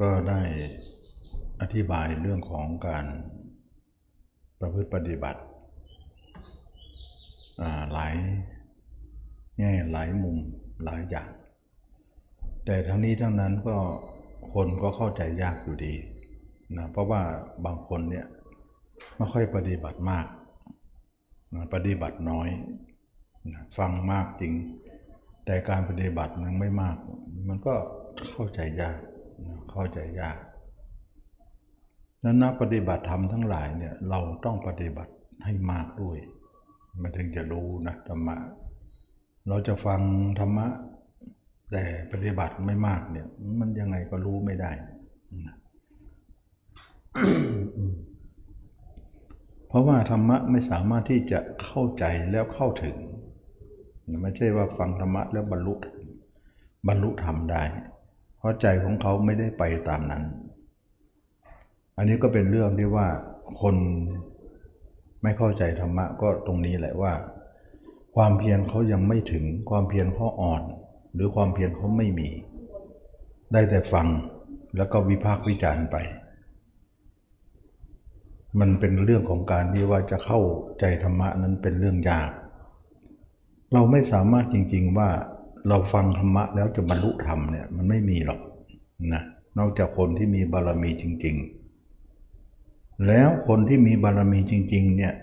ก็ได้อธิบายเรื่องของการประพฤติปฏิบัติหลายแง่หลายมุมหลายอย่าง แต่ทั้งนี้ทั้งนั้นก็คนก็เข้าใจยากอยู่ดีนะเพราะว่าบางคนเนี่ยไม่ค่อยปฏิบัติมากนะปฏิบัติน้อยนะฟังมากจริง แต่การปฏิบัติยังไม่มาก มันก็เข้าใจยาก เข้าใจยากนั้นนักปฏิบัติธรรมทั้งหลายเนี่ยเราต้องปฏิบัติให้มากด้วยมันถึงจะรู้นะธรรมะ เราจะฟังธรรมะ แต่ปฏิบัติไม่มากเนี่ย มันยังไงก็รู้ไม่ได้ เพราะว่าธรรมะไม่สามารถที่จะเข้าใจแล้วเข้าถึง ไม่ใช่ว่าฟังธรรมะแล้วบรรลุบรรลุธรรมได้ ราะใจของเขาไม่ได้ไปตามนั้น อันนี้ก็เป็นเรื่องที่ว่าคนไม่เข้าใจธรรมะก็ตรงนี้แหละว่า ความเพียรเขายังไม่ถึงความเพียรเขาอ่อน หรือความเพียรเขาไม่มี ได้แต่ฟังแล้วก็วิพากษ์วิจารณ์ไป มันเป็นเรื่องของการที่ว่าจะเข้าใจธรรมะนั้นเป็นเรื่องยาก เราไม่สามารถจริง ๆว่า เราฟังธรรมะแล้วจะบรรลุธรรมเนี่ยมันไม่มีหรอกนะนอกจากคนที่มีบารมีจริง ๆ แล้วคนที่มีบารมีจริง ๆ เนี่ย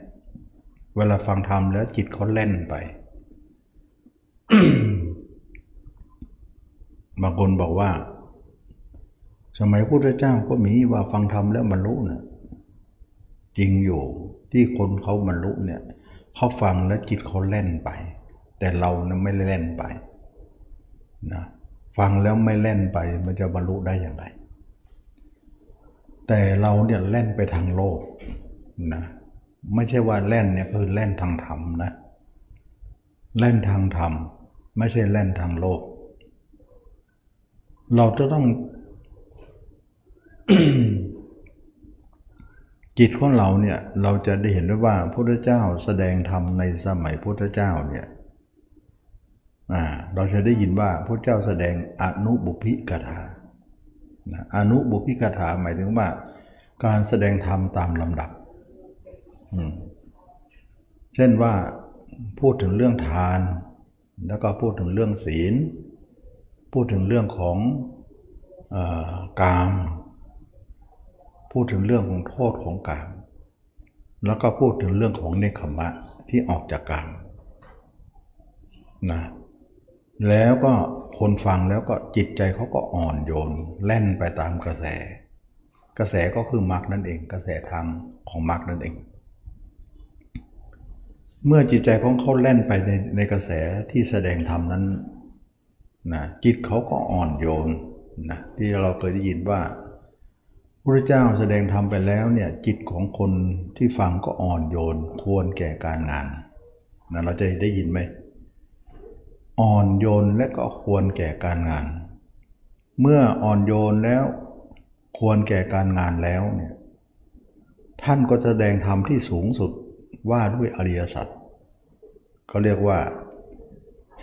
เวลาฟังธรรมแล้วจิตเขาเล่นไปบางคนบอกว่า สมัยพุทธเจ้าก็มีว่าฟังธรรมแล้วบรรลุนะจริงอยู่ที่คนเขาบรรลุเนี่ยเขาฟังแล้วจิตเขาเล่นไป แต่เรานะไม่เล่นไป นะฟังแล้วไม่เล่นไปมันจะบรรลุได้อย่างไร แต่เราเนี่ยแล่นไปทางโลกนะไม่ใช่ว่าแล่นเนี่ยคือแล่นทางธรรมนะแล่นทางธรรม ไม่ใช่แล่นทางโลก เราจะต้อง จิตของเราเนี่ย เราจะได้เห็นได้ว่าพระพุทธเจ้าแสดงธรรมในสมัยพุทธเจ้าเนี่ย เราจะได้ยินว่าพระเจ้าแสดงอนุบุพิกถาอนุบุพิกถาหมายถึงว่า การแสดงธรรมตามลำดับ เช่นว่าพูดถึงเรื่องทาน แล้วก็พูดถึงเรื่องศีล พูดถึงเรื่องของอกาม พูดถึงเรื่องของโทษของกาม แล้วก็พูดถึงเรื่องของเนคขมะที่ออกจากกามนะ แล้วก็คนฟังแล้วก็จิตใจเขาก็อ่อนโยนแล่นไปตามกระแส กระแสก็คือมรรคนั่นเอง กระแสธรรมของมรรคนั่นเอง เมื่อจิตใจของเขาแล่นไปในในกระแสที่แสดงธรรมนั้นนะจิตเขาก็อ่อนโยนนะที่เราเคยได้ยินว่าพระเจ้าแสดงธรรมไปแล้วเนี่ยจิตของคนที่ฟังก็อ่อนโยนควรแก่การงานนะเราจะได้ยินไหม อ่อนโยนและก็ควรแก่การงาน เมื่ออ่อนโยนแล้วควรแก่การงานแล้วเนี่ยท่านก็แสดงธรรมที่สูงสุดว่าด้วยอริยสัจเขาเรียกว่า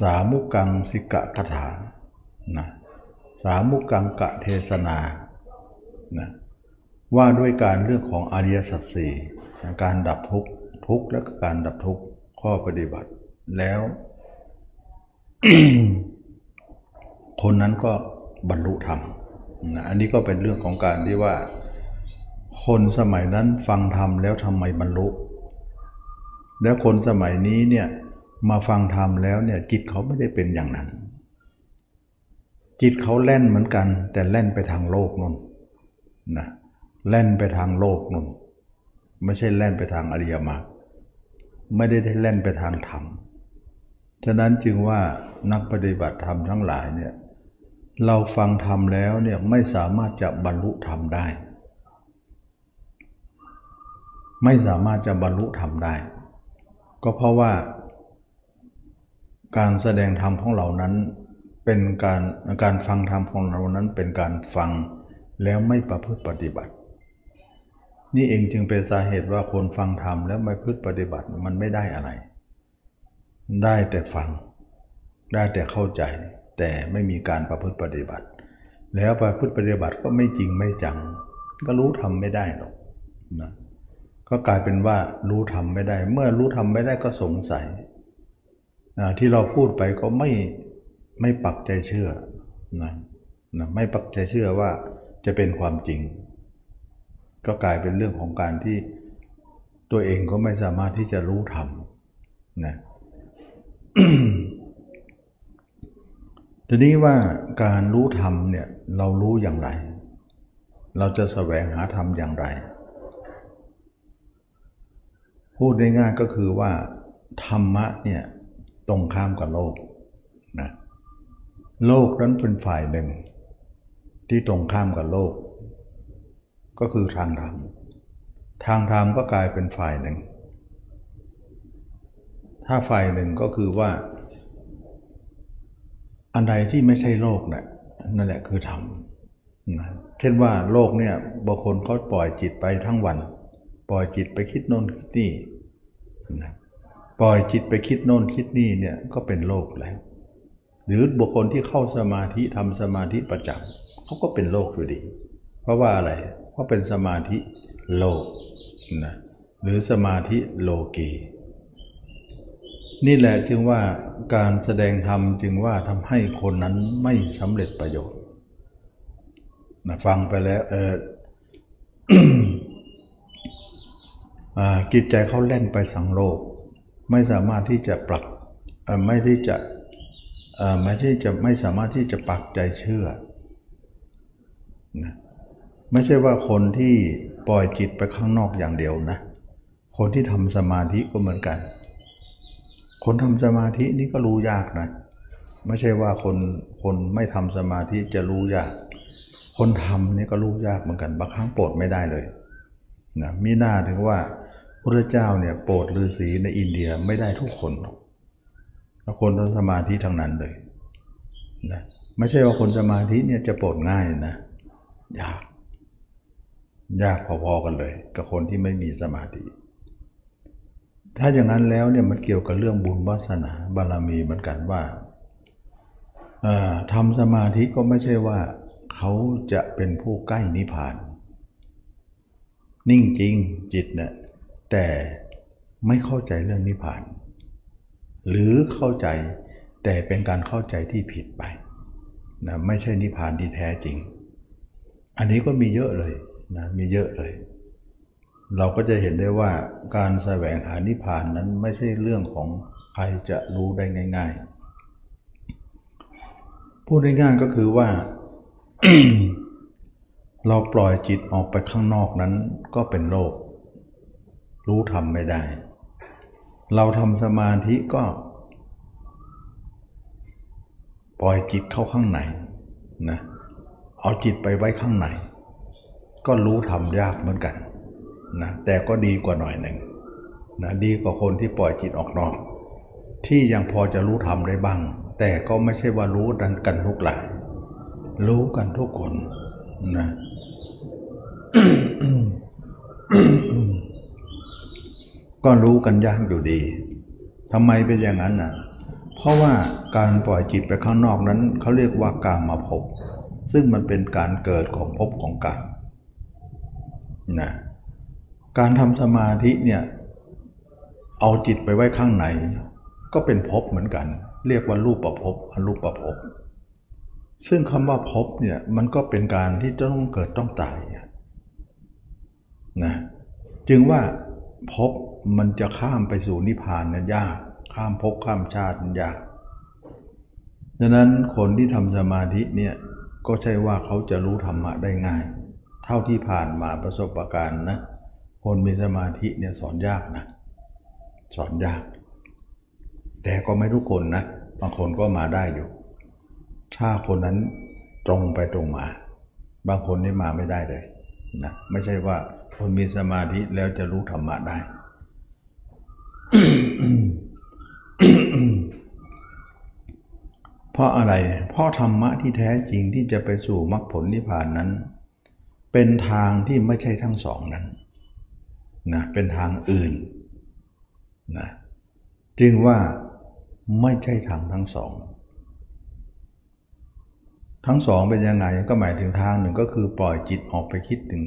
สามุกังสิกะคาถานะสามุกังกะเทศนานะว่าด้วยการเรื่องของอริยสัจสี่การดับทุกข์ทุกข์และการดับทุกข์ข้อปฏิบัติแล้ว คนนั้นก็บรรลุธรรมนะอันนี้ก็เป็นเรื่องของการที่ว่า คนสมัยนั้นฟังธรรมแล้วทำไมบรรลุ แล้วคนสมัยนี้เนี่ยมาฟังธรรมแล้วเนี่ยจิตเขาไม่ได้เป็นอย่างนั้น จิตเขาแล่นเหมือนกัน แต่แล่นไปทางโลกนนนะแล่นไปทางโลกนนไม่ใช่แล่นไปทางอริยมรรคไม่ได้ได้แล่นไปทางธรรม ฉะนั้นจึงว่านักปฏิบัติธรรมทั้งหลายเนี่ยเราฟังธรรมแล้วเนี่ยไม่สามารถจะบรรลุธรรมได้ ไม่สามารถจะบรรลุธรรมได้ ก็เพราะว่า การแสดงธรรมของเรานั้นเป็นการการฟังธรรมของเรานั้นเป็นการฟังแล้วไม่ประพฤติปฏิบัติ นี่เองจึงเป็นสาเหตุว่าคนฟังธรรมแล้วไม่พฤติปฏิบัติมันไม่ได้อะไร ได้แต่ฟัง ได้แต่เข้าใจ แต่ไม่มีการประพฤติปฏิบัติ แล้วไปพุทธปฏิบัติก็ไม่จริงไม่จัง ก็รู้ทำไม่ได้หรอกนะก็กลายเป็นว่ารู้ทำไม่ได้ เมื่อรู้ทำไม่ได้ก็สงสัยที่เราพูดไปก็ไม่ไม่ปักใจเชื่อนะนะไม่ปักใจเชื่อว่าจะเป็นความจริง ก็กลายเป็นเรื่องของการที่ตัวเองก็ไม่สามารถที่จะรู้ทำนะ ทีนี้ว่าการรู้ธรรมเนี่ยเรารู้อย่างไร เราจะแสวงหาธรรมอย่างไร พูดง่ายๆก็คือว่า ธรรมะเนี่ยตรงข้ามกับโลกนะโลกนั้นเป็นฝ่ายหนึ่ง ที่ตรงข้ามกับโลก ก็คือทางธรรมทางธรรมก็กลายเป็นฝ่ายหนึ่ง ถ้าฝ่ายหนึ่งก็คือว่า อันใดที่ไม่ใช่โลกนะ่ะนั่นแหละคือธรรมนะเช่นว่าโลกเนี่ยบางคนเขาปล่อยจิตไปทั้งวัน ปล่อยจิตไปคิดโน่นคิดนี่นะปล่อยจิตไปคิดโน่นคิดนี่เนี่ยก็เป็นโลกแล้ว หรือบุคคลที่เข้าสมาธิทำสมาธิประจำเขาก็เป็นโลกอยู่ดี เพราะว่าอะไรเพราะเป็นสมาธิโลกนะหรือสมาธิโลกี นี่แหละจึงว่าการแสดงธรรมจึงว่าทำให้คนนั้นไม่สำเร็จประโยชน์นะฟังไปแล้วเออกิจใจเขาเล่นไปสังโลก ไม่สามารถที่จะปรับไม่ที่จะไม่ที่จะไม่สามารถที่จะปักใจเชื่อนะไม่ใช่ว่าคนที่ปล่อยจิตไปข้างนอกอย่างเดียวนะ คนที่ทำสมาธิก็เหมือนกัน คนทำสมาธินี่ก็รู้ยากนะ ไม่ใช่ว่าคนคนไม่ทำสมาธิจะรู้ยาก คนทำนี่ก็รู้ยากเหมือนกัน บางครั้งโปรดไม่ได้เลยนะมีหน้าถึงว่าพระเจ้าเนี่ยโปรดฤาษีในอินเดียไม่ได้ทุกคนหรอกคนทำสมาธิทั้งนั้นเลยนะไม่ใช่ว่าคนสมาธิเนี่ยจะโปรดง่ายนะยากยากพอๆกันเลย กับคนที่ไม่มีสมาธิ ถ้าอย่างนั้นแล้วเนี่ยมันเกี่ยวกับเรื่องบุญวาสนาบารมีเหมือนกันว่าทำสมาธิก็ไม่ใช่ว่าเขาจะเป็นผู้ใกล้นิพพาน นิ่งจริงจิตเนะี่ยแต่ไม่เข้าใจเรื่องนิพพาน หรือเข้าใจแต่เป็นการเข้าใจที่ผิดไปนะไม่ใช่นิพพานที่แท้จริง อันนี้ก็มีเยอะเลยนะมีเยอะเลย เราก็จะเห็นได้ว่าการแสวงหานิพพานนั้นไม่ใช่เรื่องของใครจะรู้ได้ง่าย ๆ พูดง่ายๆก็คือว่า เราปล่อยจิตออกไปข้างนอกนั้นก็เป็นโลก รู้ทำไม่ได้ เราทำสมาธิก็ ปล่อยจิตเข้าข้างในนะเอาจิตไปไว้ข้างในก็รู้ทำยากเหมือนกัน นะแต่ก็ดีกว่าหน่อยหนึ่งนะดีกว่าคนที่ปล่อยจิตออกนอก ที่ยังพอจะรู้ทำได้บ้าง แต่ก็ไม่ใช่ว่ารู้ดันกันทุกหลายรู้กันทุกคนนะก็รู้กันยากอยู่ดีทำไมเป็นอย่างนั้นน่ะ เพราะว่าการปล่อยจิตไปข้างนอกนั้นเขาเรียกว่ากามาภพซึ่งมันเป็นการเกิดของภพของกามนะ การทำสมาธิเนี่ยเอาจิตไปไว้ข้างในก็เป็นภพเหมือนกัน เรียกว่ารูปประภพอรูปประภพซึ่งคำว่าภพเนี่ยมันก็เป็นการที่ต้องเกิดต้องตายนะจึงว่าภพมันจะข้ามไปสู่นิพพานเนี่ยยาก ข้ามภพข้ามชาติมันยากดังนั้นคนที่ทำสมาธิเนี่ยก็ใช่ว่าเขาจะรู้ธรรมะได้ง่าย เท่าที่ผ่านมาประสบการณ์นะ คนมีสมาธิเนี่ยสอนยากนะสอนยาก แต่ก็ไม่ทุกคนนะบางคนก็มาได้อยู่ ถ้าคนนั้นตรงไปตรงมา บางคนนี่มาไม่ได้เลยนะไม่ใช่ว่าคนมีสมาธิแล้วจะรู้ธรรมะได้ เพราะอะไร เพราะธรรมะที่แท้จริงที่จะไปสู่มรรคผลนิพพานนั้น เป็นทางที่ไม่ใช่ทั้งสองนั้น นะเป็นทางอื่นนะจึงว่าไม่ใช่ทางทั้งสอง ทั้งสองเป็นยังไงก็หมายถึงทางหนึ่งก็คือปล่อยจิตออกไปคิดถึง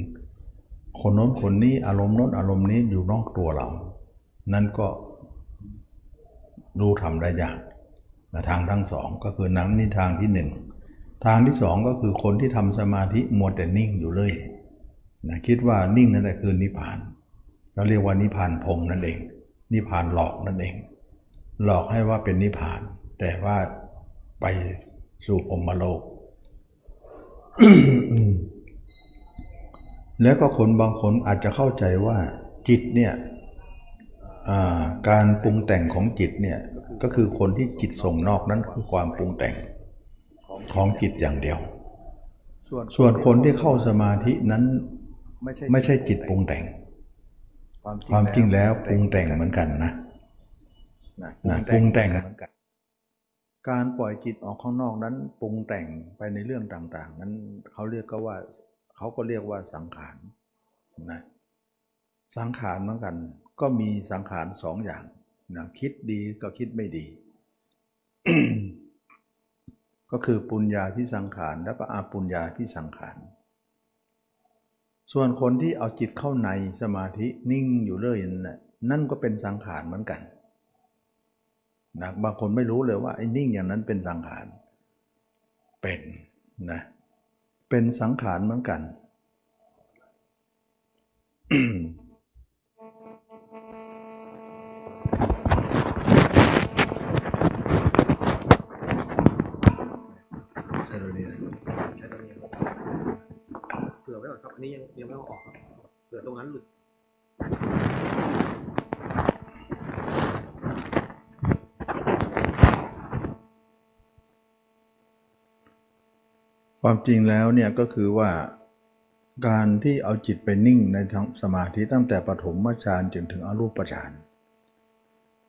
คนโน้นคนนี้อารมณ์โน้นอารมณ์นี้อยู่นอกตัวเรา นั่นก็รู้ทำได้ยากนะทางทั้งสองก็คือนั้นนี่ทางที่หนึ่งทางที่สองก็คือคนที่ทำสมาธิมัวแต่นิ่งอยู่เลยนะคิดว่านิ่งนั่นแหละคือนิพพาน เราเรียกว่านิพพานพงนั่นเอง นิพพานหลอกนั่นเอง หลอกให้ว่าเป็นนิพพาน แต่ว่าไปสู่อมโลก แล้วก็คนบางคนอาจจะเข้าใจว่าจิตเนี่ยการปรุงแต่งของจิตเนี่ยก็คือคนที่จิตส่งนอกนั้นคือความปรุงแต่งของจิตอย่างเดียว ส่วนคนที่เข้าสมาธินั้นไม่ใช่จิตปรุงแต่ง ความจริงแล้วปรุงแต่งเหมือนกันนะนะปรุงแต่งเหมือนกันการปล่อยจิตออกข้างนอกนั้นปรุงแต่งไปในเรื่องต่าง ๆ นั้นเขาเรียกก็ว่าเขาก็เรียกว่าสังขารนะสังขารเหมือนกัน ก็มีสังขารสองอย่างนะคิดดีกับคิดไม่ดี ก็คือปุญญาพิสังขารแล้วก็อาปุญญาพิสังขาร ส่วนคนที่เอาจิตเข้าในสมาธินิ่งอยู่เรื่อยนั่นนั่นก็เป็นสังขารเหมือนกันนะบางคนไม่รู้เลยว่าไอ้นิ่งอย่างนั้นเป็นสังขาร เป็นนะ เป็นสังขารเหมือนกัน ผื่อไว้ก่อนครับ อันนี้ยังยังไม่เอาออกครับเผื่อตรงนั้นหลุดความจริงแล้วเนี่ยก็คือว่าการที่เอาจิตไปนิ่งในทั้งสมาธิตั้งแต่ปฐมฌานจนถึงอรูปฌาน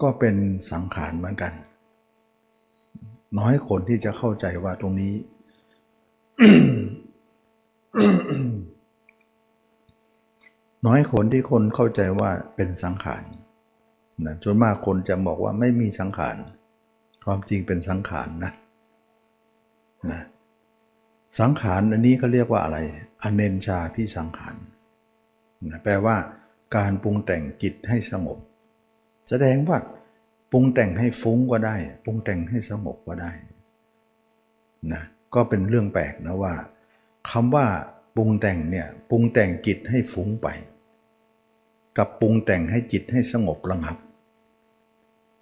ก็เป็นสังขารเหมือนกัน น้อยคนที่จะเข้าใจว่าตรงนี้ น้อยคนที่คนเข้าใจว่าเป็นสังขารนะจนมากคนจะบอกว่าไม่มีสังขาร ความจริงเป็นสังขารนะนะสังขารอันนี้เขาเรียกว่าอะไร อเนนชาพิสังขารนะแปลว่า การปรุงแต่งจิตให้สงบ แสดงว่าปรุงแต่งให้ฟุ้งก็ได้ ปรุงแต่งให้สงบก็ได้นะก็เป็นเรื่องแปลกนะว่าคำว่าปรุงแต่งเนี่ยปรุงแต่งจิตให้ฟุ้งไป กับปรุงแต่งให้จิตให้สงบระงับ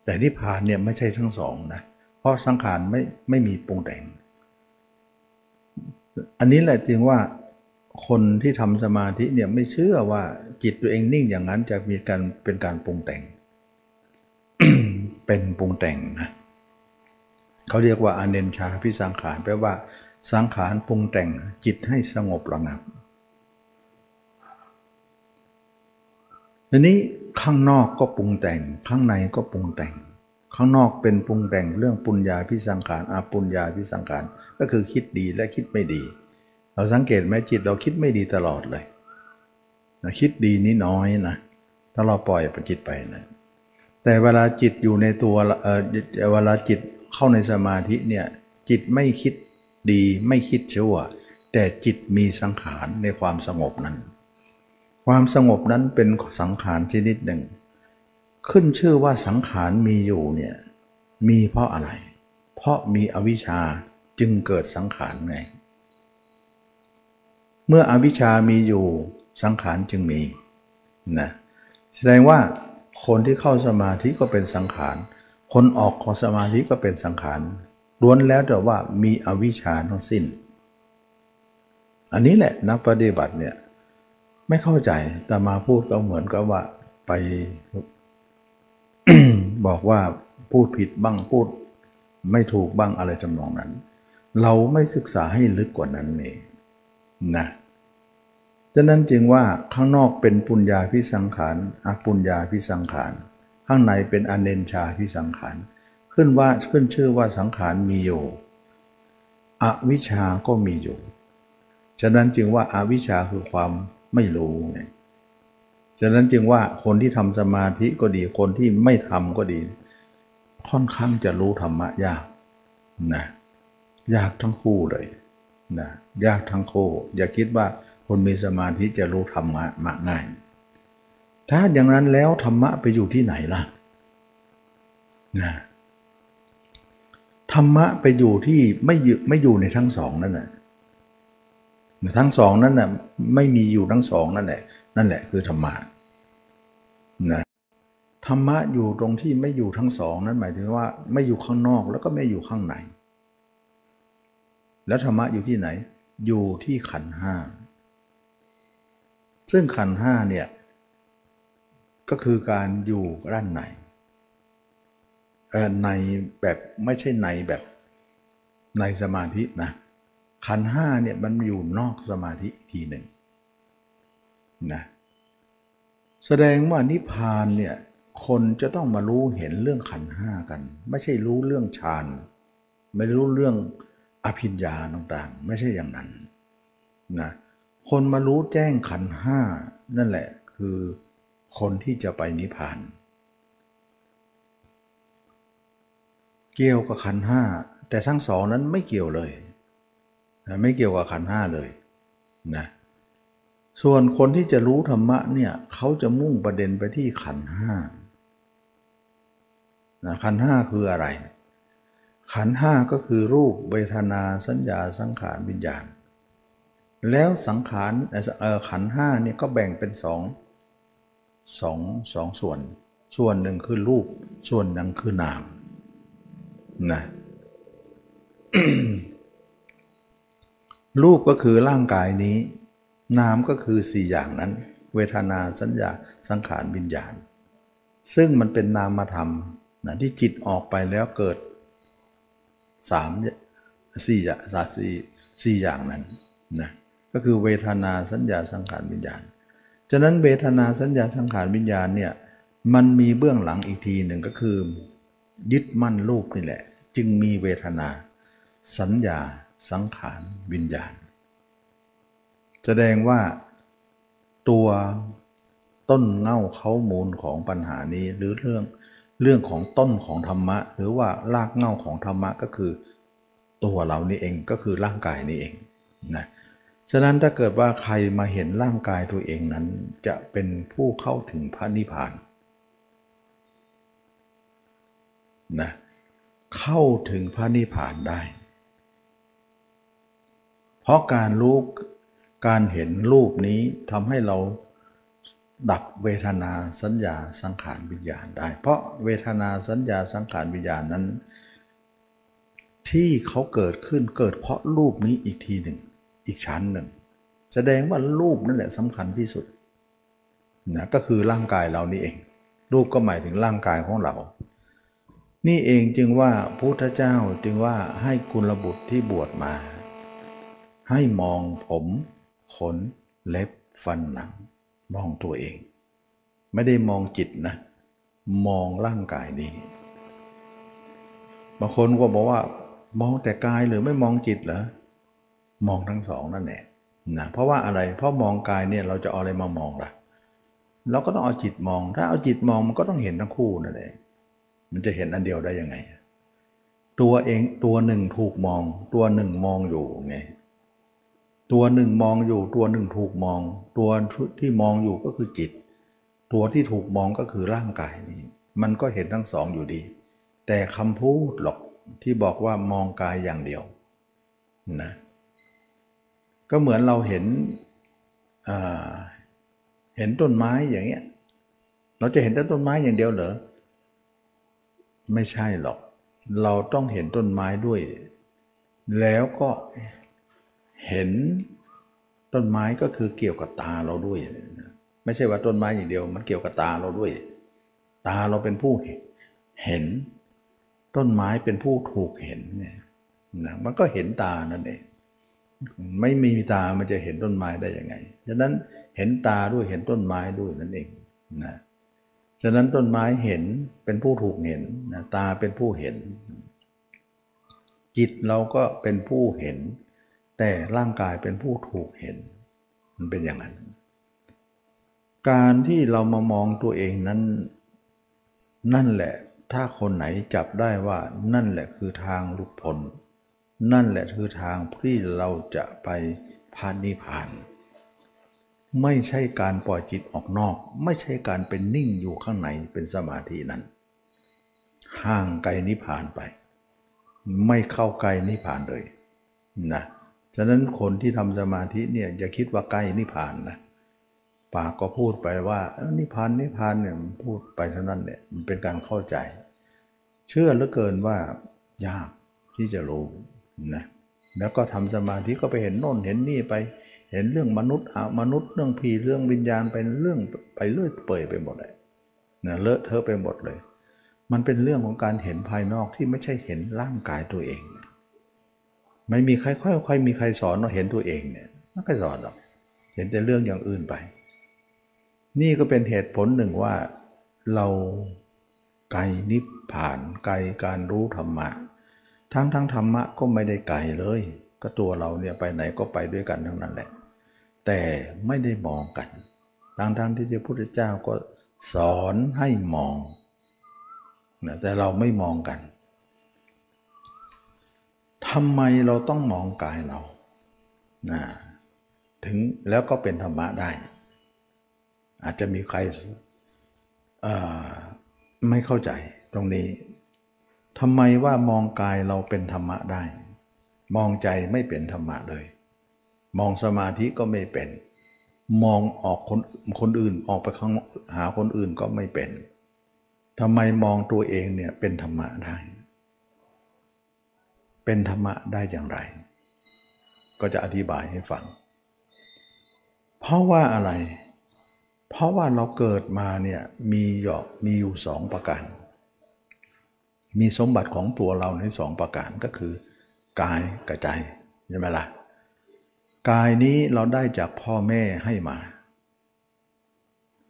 แต่นิพพานเนี่ยไม่ใช่ทั้งสองนะเพราะสังขารไม่ไม่มีปรุงแต่ง อันนี้แหละจึงว่าคนที่ทำสมาธิเนี่ยไม่เชื่อว่าจิตตัวเองนิ่งอย่างนั้นจะมีการเป็นการปรุงแต่ง เป็นปรุงแต่งนะเขาเรียกว่าอเนนชาพิสังขารแปลว่าสังขารปรุงแต่งจิตให้สงบระงับ ทีนี้ข้างนอกก็ปรุงแต่ง ข้างในก็ปรุงแต่ง ข้างนอกเป็นปรุงแต่งเรื่องปุญญาพิสังขารอาปุญญาพิสังขารก็คือคิดดีและคิดไม่ดี เราสังเกตไหมจิตเราคิดไม่ดีตลอดเลยคิดดีนี่น้อยนะถ้าเราปล่อยจิตไปนะแต่เวลาจิตอยู่ในตัวเออเวลาจิตเข้าในสมาธิเนี่ยจิตไม่คิดดีไม่คิดชั่ว แต่จิตมีสังขารในความสงบนั้น ความสงบนั้นเป็นสังขารชนิดหนึ่ง ขึ้นชื่อว่าสังขารมีอยู่เนี่ยมีเพราะอะไร เพราะมีอวิชชาจึงเกิดสังขารไง เมื่ออวิชชามีอยู่สังขารจึงมีนะแสดงว่าคนที่เข้าสมาธิก็เป็นสังขาร คนออกของสมาธิก็เป็นสังขารล้วนแล้วแต่ว่ามีอวิชชาทั้งสิ้น อันนี้แหละนักปฏิบัติเนี่ย ไม่เข้าใจแต่มาพูดก็เหมือนกับว่าไป บอกว่าพูดผิดบ้างพูด ไม่ถูกบ้างอะไรจำนองนั้น เราไม่ศึกษาให้ลึกกว่านั้นเองนะฉะนั้นจึงว่าข้างนอกเป็นปุญญาพิสังขารอปุญญาพิสังขาร ข้างในเป็นอเนนชาพิสังขาร ขึ้นว่าขึ้นชื่อว่าสังขารมีอยู่อวิชาก็มีอยู่ ฉะนั้นจึงว่าอาวิชาคือความ ไม่รู้ไงฉะนั้นจึงว่าคนที่ทำสมาธิก็ดีคนที่ไม่ทำก็ดี ค่อนข้างจะรู้ธรรมะยากนะยากทั้งคู่เลยนะยากทั้งคู่ อย่าคิดว่าคนมีสมาธิจะรู้ธรรมะมากง่าย ถ้าอย่างนั้นแล้วธรรมะไปอยู่ที่ไหนล่ะนะธรรมะไปอยู่ที่ไม่ไม่อยู่ในทั้งสองนั่นแหละ ทั้งสองนั่นน่ะไม่มีอยู่ทั้งสองนั่นแหละ นั่นแหละคือธรรมะนะธรรมะอยู่ตรงที่ไม่อยู่ทั้งสองนั้นหมายถึงว่า ไม่อยู่ข้างนอกแล้วก็ไม่อยู่ข้างในแล้วธรรมะอยู่ที่ไหน อยู่ที่ขันห้าซึ่งขันห้าเนี่ยก็คือการอยู่ด้านในในแบบไม่ใช่ในแบบในสมาธินะ ขันห้าเนี่ยมันอยู่นอกสมาธิทีหนึ่งนะแสดงว่านิพพานเนี่ยคนจะต้องมารู้เห็นเรื่องขันห้ากัน ไม่ใช่รู้เรื่องฌานไม่รู้เรื่องอภิญญาต่างๆ ไม่ใช่อย่างนั้นนะคนมารู้แจ้งขันห้านั่นแหละคือคนที่จะไปนิพพาน เกี่ยวกับขันห้าแต่ทั้งสองนั้นไม่เกี่ยวเลย นะไม่เกี่ยวกับขันห้าเลยนะส่วนคนที่จะรู้ธรรมะเนี่ยเขาจะมุ่งประเด็นไปที่ขันห้านะขันห้าคืออะไร ขันห้าก็คือรูปเวทนาสัญญาสังขารวิญญาณ แล้วสังขารขันห้าเนี่ยก็แบ่งเป็นสองสองสองส่วน ส่วนหนึ่งคือรูป ส่วนหนึ่งคือนามนะ รูปก็คือร่างกายนี้ นามก็คือสี่อย่างนั้น เวทนาสัญญาสังขารวิญญาณ ซึ่งมันเป็นนามธรรมนะที่จิตออกไปแล้วเกิดสามสี่สาสี่สี่อย่างนั้นนะก็คือเวทนาสัญญาสังขารวิญญาณ ฉะนั้นเวทนาสัญญาสังขารวิญญาณเนี่ยมันมีเบื้องหลังอีกทีหนึ่งก็คือ ยึดมั่นรูปนี่แหละ จึงมีเวทนา สัญญา สังขารวิญญาณ แสดงว่าตัวต้นเง่าเขามูลของปัญหานี้หรือเรื่องเรื่องของต้นของธรรมะ หรือว่ารากเง่าของธรรมะก็คือ ตัวเรานี่เองก็คือร่างกายนี่เองนะฉะนั้นถ้าเกิดว่าใครมาเห็นร่างกายตัวเองนั้น จะเป็นผู้เข้าถึงพระนิพพานนะเข้าถึงพระนิพพานได้ เพราะการรู้การเห็นรูปนี้ทำให้เราดับเวทนาสัญญาสังขารวิญญาณได้ เพราะเวทนาสัญญาสังขารวิญญาณนั้น ที่เขาเกิดขึ้นเกิดเพราะรูปนี้อีกทีหนึ่ง อีกชั้นหนึ่ง แสดงว่ารูปนั่นแหละสำคัญที่สุดนะก็คือร่างกายเรานี่เอง รูปก็หมายถึงร่างกายของเรา นี่เองจึงว่าพุทธเจ้าจึงว่าให้กุลบุตรที่บวชมา ให้มองผมขนเล็บฟันหนัง มองตัวเอง ไม่ได้มองจิตนะ มองร่างกายนี้บางคนก็บอกว่า มองแต่กายหรือไม่มองจิตเหรอมองทั้งสองนั่นแหละนะเพราะว่าอะไรเพราะมองกายเนี่ยเราจะเอาอะไรมามองล่ะเราก็ต้องเอาจิตมอง ถ้าเอาจิตมองมันก็ต้องเห็นทั้งคู่นั่นเองมันจะเห็นอันเดียวได้ยังไง ตัวเองตัวหนึ่งถูกมอง ตัวหนึ่งมองอยู่ไง ตัวหนึ่งมองอยู่ตัวหนึ่งถูกมอง ตัวที่มองอยู่ก็คือจิต ตัวที่ถูกมองก็คือร่างกายนี้ มันก็เห็นทั้งสองอยู่ดี แต่คำพูดหรอกที่บอกว่ามองกายอย่างเดียวนะก็เหมือนเราเห็นเห็นต้นไม้อย่างเงี้ย เราจะเห็นแต่ต้นไม้อย่างเดียวเหรอไม่ใช่หรอก เราต้องเห็นต้นไม้ด้วย แล้วก็ เห็นต้นไม้ก็คือเกี่ยวกับตาเราด้วย ไม่ใช่ว่าต้นไม้อย่างเดียว มันเกี่ยวกับตาเราด้วย ตาเราเป็นผู้เห็น ต้นไม้เป็นผู้ถูกเห็นเนี่ยนะมันก็เห็นตานั่นเองไม่มีตามันจะเห็นต้นไม้ได้ยังไง ฉะนั้นเห็นตาด้วยเห็นต้นไม้ด้วยนั่นเองนะฉะนั้นต้นไม้เห็นเป็นผู้ถูกเห็นนะตาเป็นผู้เห็น จิตเราก็เป็นผู้เห็น แต่ร่างกายเป็นผู้ถูกเห็น มันเป็นอย่างนั้น การที่เรามามองตัวเองนั้น นั่นแหละ ถ้าคนไหนจับได้ว่านั่นแหละคือทางหลุดพ้นนั่นแหละคือทางที่เราจะไปพานิพาน ไม่ใช่การปล่อยจิตออกนอก ไม่ใช่การเป็นนิ่งอยู่ข้างในเป็นสมาธินั้น ห่างไกลนิพพานไป ไม่เข้าใกล้นิพพานเลยนะ ฉะนั้นคนที่ทำสมาธิเนี่ยอย่าคิดว่าใกล้นิพพานนะปากก็พูดไปว่านิพพานนิพพานเนี่ยพูดไปเท่านั้นเนี่ยมันเป็นการเข้าใจ เชื่อเหลือเกินว่ายากที่จะรู้นะแล้วก็ทำสมาธิก็ไปเห็นโน่นเห็นนี่ไป เห็นเรื่องมนุษย์อามนุษย์เรื่องผีเรื่องวิญญาณไปเรื่องไปเลื่อยเปื่อยไปหมดเลยนะเลอะเทอะไปหมดเลย มันเป็นเรื่องของการเห็นภายนอกที่ไม่ใช่เห็นร่างกายตัวเอง ไม่มีใครค่อยๆมีใครสอนว่าเห็นตัวเองเนี่ยไม่ค่อยสอนหรอกเห็นแต่เรื่องอย่างอื่นไป นี่ก็เป็นเหตุผลหนึ่งว่าเราไกลนิพพานไกลการรู้ธรรมะ ทั้งทั้งธรรมะก็ไม่ได้ไกลเลย ก็ตัวเราเนี่ยไปไหนก็ไปด้วยกันทั้งนั้นแหละ แต่ไม่ได้มองกันทั้งทั้งที่พระพุทธเจ้าก็สอนให้มองนะแต่เราไม่มองกัน ทำไมเราต้องมองกายเรานะถึงแล้วก็เป็นธรรมะได้ อาจจะมีใครไม่เข้าใจตรงนี้ทำไมว่ามองกายเราเป็นธรรมะได้ มองใจไม่เป็นธรรมะเลย มองสมาธิก็ไม่เป็น มองออกคนคนอื่นออกไปข้างหาคนอื่นก็ไม่เป็นทำไมมองตัวเองเนี่ยเป็นธรรมะได้ เป็นธรรมะได้อย่างไร ก็จะอธิบายให้ฟัง เพราะว่าอะไร เพราะว่าเราเกิดมาเนี่ยมีหยอกมีอยู่สองประการ มีสมบัติของตัวเราในสองประการก็คือกายกับใจใช่ไหมละ่ะกายนี้เราได้จากพ่อแม่ให้มา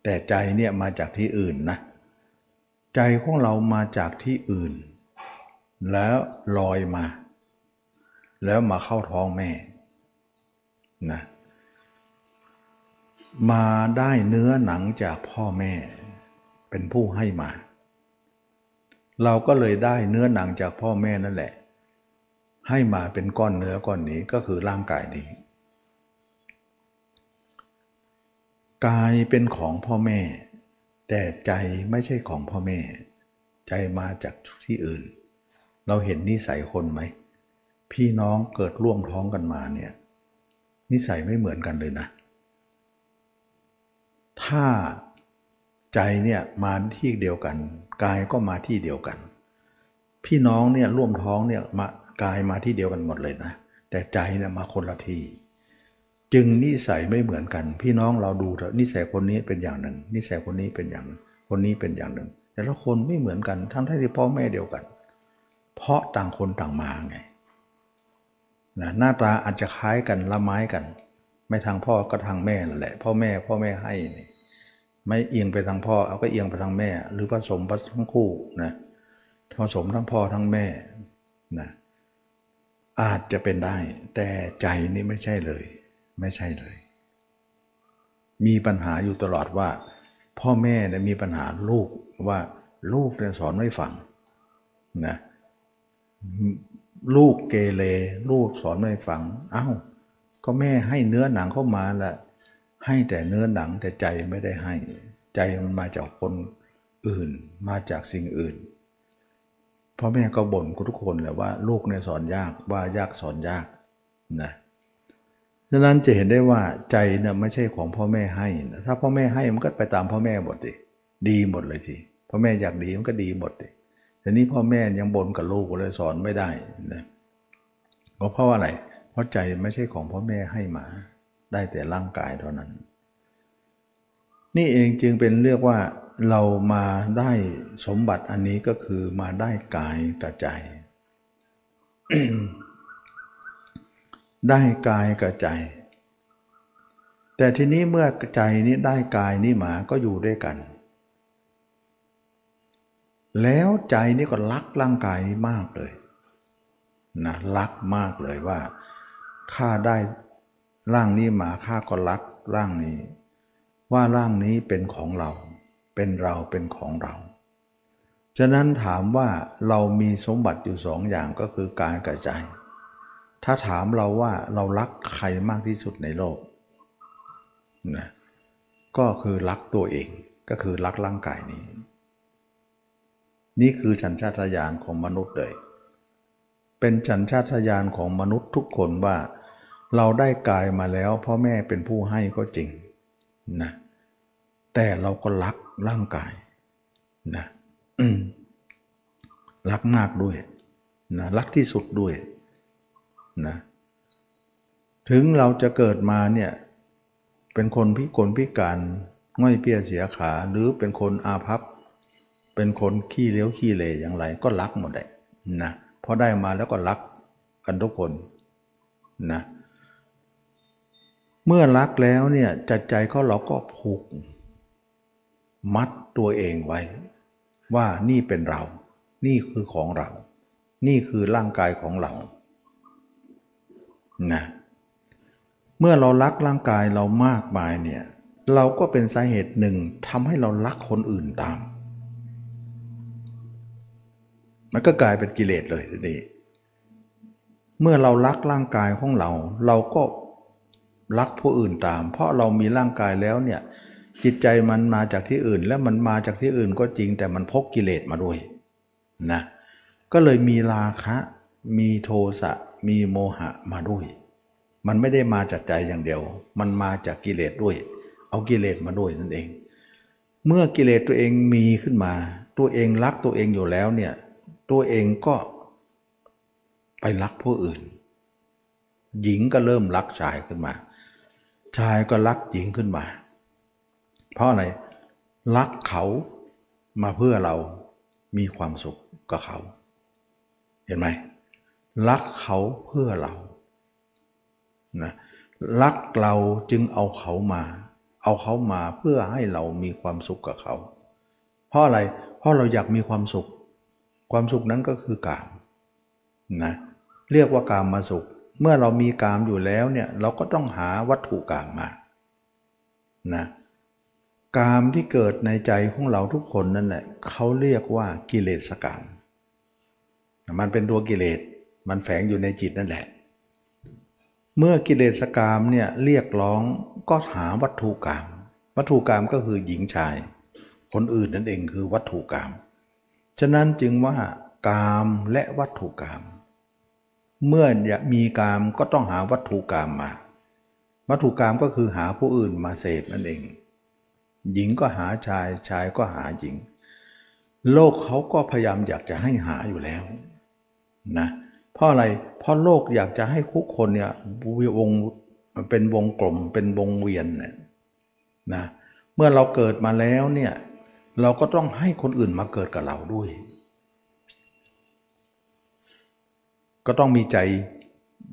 แต่ใจเนี่ยมาจากที่อื่นนะ ใจของเรามาจากที่อื่น แล้วลอยมา แล้วมาเข้าท้องแม่นะมาได้เนื้อหนังจากพ่อแม่ เป็นผู้ให้มา เราก็เลยได้เนื้อหนังจากพ่อแม่นั่นแหละ ให้มาเป็นก้อนเนื้อก้อนนี้ก็คือร่างกายนี้กายเป็นของพ่อแม่ แต่ใจไม่ใช่ของพ่อแม่ ใจมาจากที่อื่น เราเห็นนิสัยคนไหม พี่น้องเกิดร่วมท้องกันมาเนี่ยนิสัยไม่เหมือนกันเลยนะ ถ้าใจเนี่ยมาที่เดียวกันกายก็มาที่เดียวกัน พี่น้องเนี่ยร่วมท้องเนี่ยมากายมาที่เดียวกันหมดเลยนะ แต่ใจเนี่ยมาคนละที่จึงนิสัยไม่เหมือนกัน พี่น้องเราดูเถอะนิสัยคนนี้เป็นอย่างหนึ่ง นิสัยคนนี้เป็นอย่างคนนี้เป็นอย่างหนึ่ง แต่ละคนไม่เหมือนกันทั้งที่พ่อแม่เดียวกัน เพราะต่างคนต่างมาไง นะหน้าตาอาจจะคล้ายกันละไม้กัน ไม่ทางพ่อก็ทางแม่นั่นแหละ พ่อแม่พ่อแม่ให้นี่ไม่เอียงไปทางพ่อเอาก็เอียงไปทางแม่ หรือผสมทั้งคู่นะผสมทั้งพ่อทั้งแม่นะอาจจะเป็นได้ แต่ใจนี่ไม่ใช่เลย ไม่ใช่เลย มีปัญหาอยู่ตลอดว่า พ่อแม่เนี่ยมีปัญหาลูกว่าลูกเนี่ยสอนไม่ฟังนะ ลูกเกเรลูกสอนไม่ฟังเอา้าก็แม่ให้เนื้อหนังเข้ามาล้วให้แต่เนื้อหนังแต่ใจไม่ได้ให้ ใจมันมาจากคนอื่น มาจากสิ่งอื่นพ่อแม่ก็บ่นทุกคนแหละว่า ลูกเนี่ยสอนยากว่ายากสอนยากนะดังนั้นจะเห็นได้ว่าใจเนี่ยไม่ใช่ของพ่อแม่ให้นะถ้าพ่อแม่ให้มันก็ไปตามพ่อแม่หมดดิดีหมดเลยทีพ่อแม่อยากดีมันก็ดีหมดดิ แต่นี้พ่อแม่ยังบ่นกับลูกเลยสอนไม่ได้นะก็เพราะว่าอะไร เพราะใจไม่ใช่ของพ่อแม่ให้มา ได้แต่ร่างกายเท่านั้น นี่เองจึงเป็นเรียกว่าเรามาได้สมบัติอันนี้ก็คือมาได้กายกับใจ ได้กายกับใจ แต่ทีนี้เมื่อใจนี้ได้กายนี้มาก็อยู่ด้วยกัน แล้วใจนี้ก็รักร่างกายนี้มากเลยนะรักมากเลยว่าข้าได้ร่างนี้มาข้าก็รักร่างนี้ ว่าร่างนี้เป็นของเรา เป็นเราเป็นของเรา ฉะนั้นถามว่าเรามีสมบัติอยู่สองอย่างก็คือกายกับใจ ถ้าถามเราว่าเรารักใครมากที่สุดในโลกนะก็คือรักตัวเองก็คือรักร่างกายนี้ นี่คือสัญชาตญาณของมนุษย์เลย เป็นสัญชาตญาณของมนุษย์ทุกคนว่า เราได้กายมาแล้วพ่อแม่เป็นผู้ให้ก็จริงนะแต่เราก็รักร่างกายนะรักมากด้วยนะรักที่สุดด้วยนะถึงเราจะเกิดมาเนี่ยเป็นคนพิกลพิการง่อยเปียเสียขาหรือเป็นคนอาภัพ เป็นคนขี้เลี้ยวขี้เลอย่างไรก็รักหมดเลยนะพอได้มาแล้วก็รักกันทุกคนนะเมื่อรักแล้วเนี่ยจัดใจเขาเราก็ผูก มัดตัวเองไว้ ว่านี่เป็นเรา นี่คือของเรา นี่คือร่างกายของเรานะเมื่อเรารักร่างกายเรามากมายเนี่ยเราก็เป็นสาเหตุหนึ่งทำให้เรารักคนอื่นตาม มันก็กลายเป็นกิเลสเลยทีนี้เมื่อเรารักร่างกายของเรา เราก็รักผู้อื่นตาม เพราะเรามีร่างกายแล้วเนี่ยจิตใจมันมาจากที่อื่น และมันมาจากที่อื่นก็จริง แต่มันพกกิเลสมาด้วยนะก็เลยมีราคะ มีโทสะมีโมหะมาด้วย มันไม่ได้มาจากใจอย่างเดียว มันมาจากกิเลสด้วย เอากิเลสมาด้วยนั่นเอง เมื่อกิเลสตัวเองมีขึ้นมา ตัวเองรักตัวเองอยู่แล้วเนี่ย ตัวเองก็ไปรักผู้อื่น หญิงก็เริ่มรักชายขึ้นมา ชายก็รักหญิงขึ้นมา เพราะอะไรรักเขามาเพื่อเรามีความสุขกับเขา เห็นไหมรักเขาเพื่อเรานะรักเราจึงเอาเขามา เอาเขามาเพื่อให้เรามีความสุขกับเขา เพราะอะไร เพราะเราอยากมีความสุข ความสุขนั้นก็คือกามนะเรียกว่ากามมาสุข เมื่อเรามีกามอยู่แล้วเนี่ยเราก็ต้องหาวัตถุกามมานะกามที่เกิดในใจของเราทุกคนนั่นแหละเขาเรียกว่ากิเลสกาม มันเป็นตัวกิเลสมันแฝงอยู่ในจิตนั่นแหละ เมื่อกิเลสกามเนี่ยเรียกร้องก็หาวัตถุกรรมวัตถุกรรมก็คือหญิงชาย คนอื่นนั่นเองคือวัตถุกรรม ฉะนั้นจึงว่ากามและวัตถุกรรมเมื่อมีกามก็ต้องหาวัตถุกรรมมา วัตถุกรรมก็คือหาผู้อื่นมาเสพนั่นเอง หญิงก็หาชายชายก็หาหญิง โลกเขาก็พยายามอยากจะให้หาอยู่แล้วนะเพราะอะไรเพราะโลกอยากจะให้คุกคนเนี่ยวงเป็นวงกลมเป็นวงเวียนเนี่ยนะเมื่อเราเกิดมาแล้วเนี่ย เราก็ต้องให้คนอื่นมาเกิดกับเราด้วย ก็ต้องมีใจ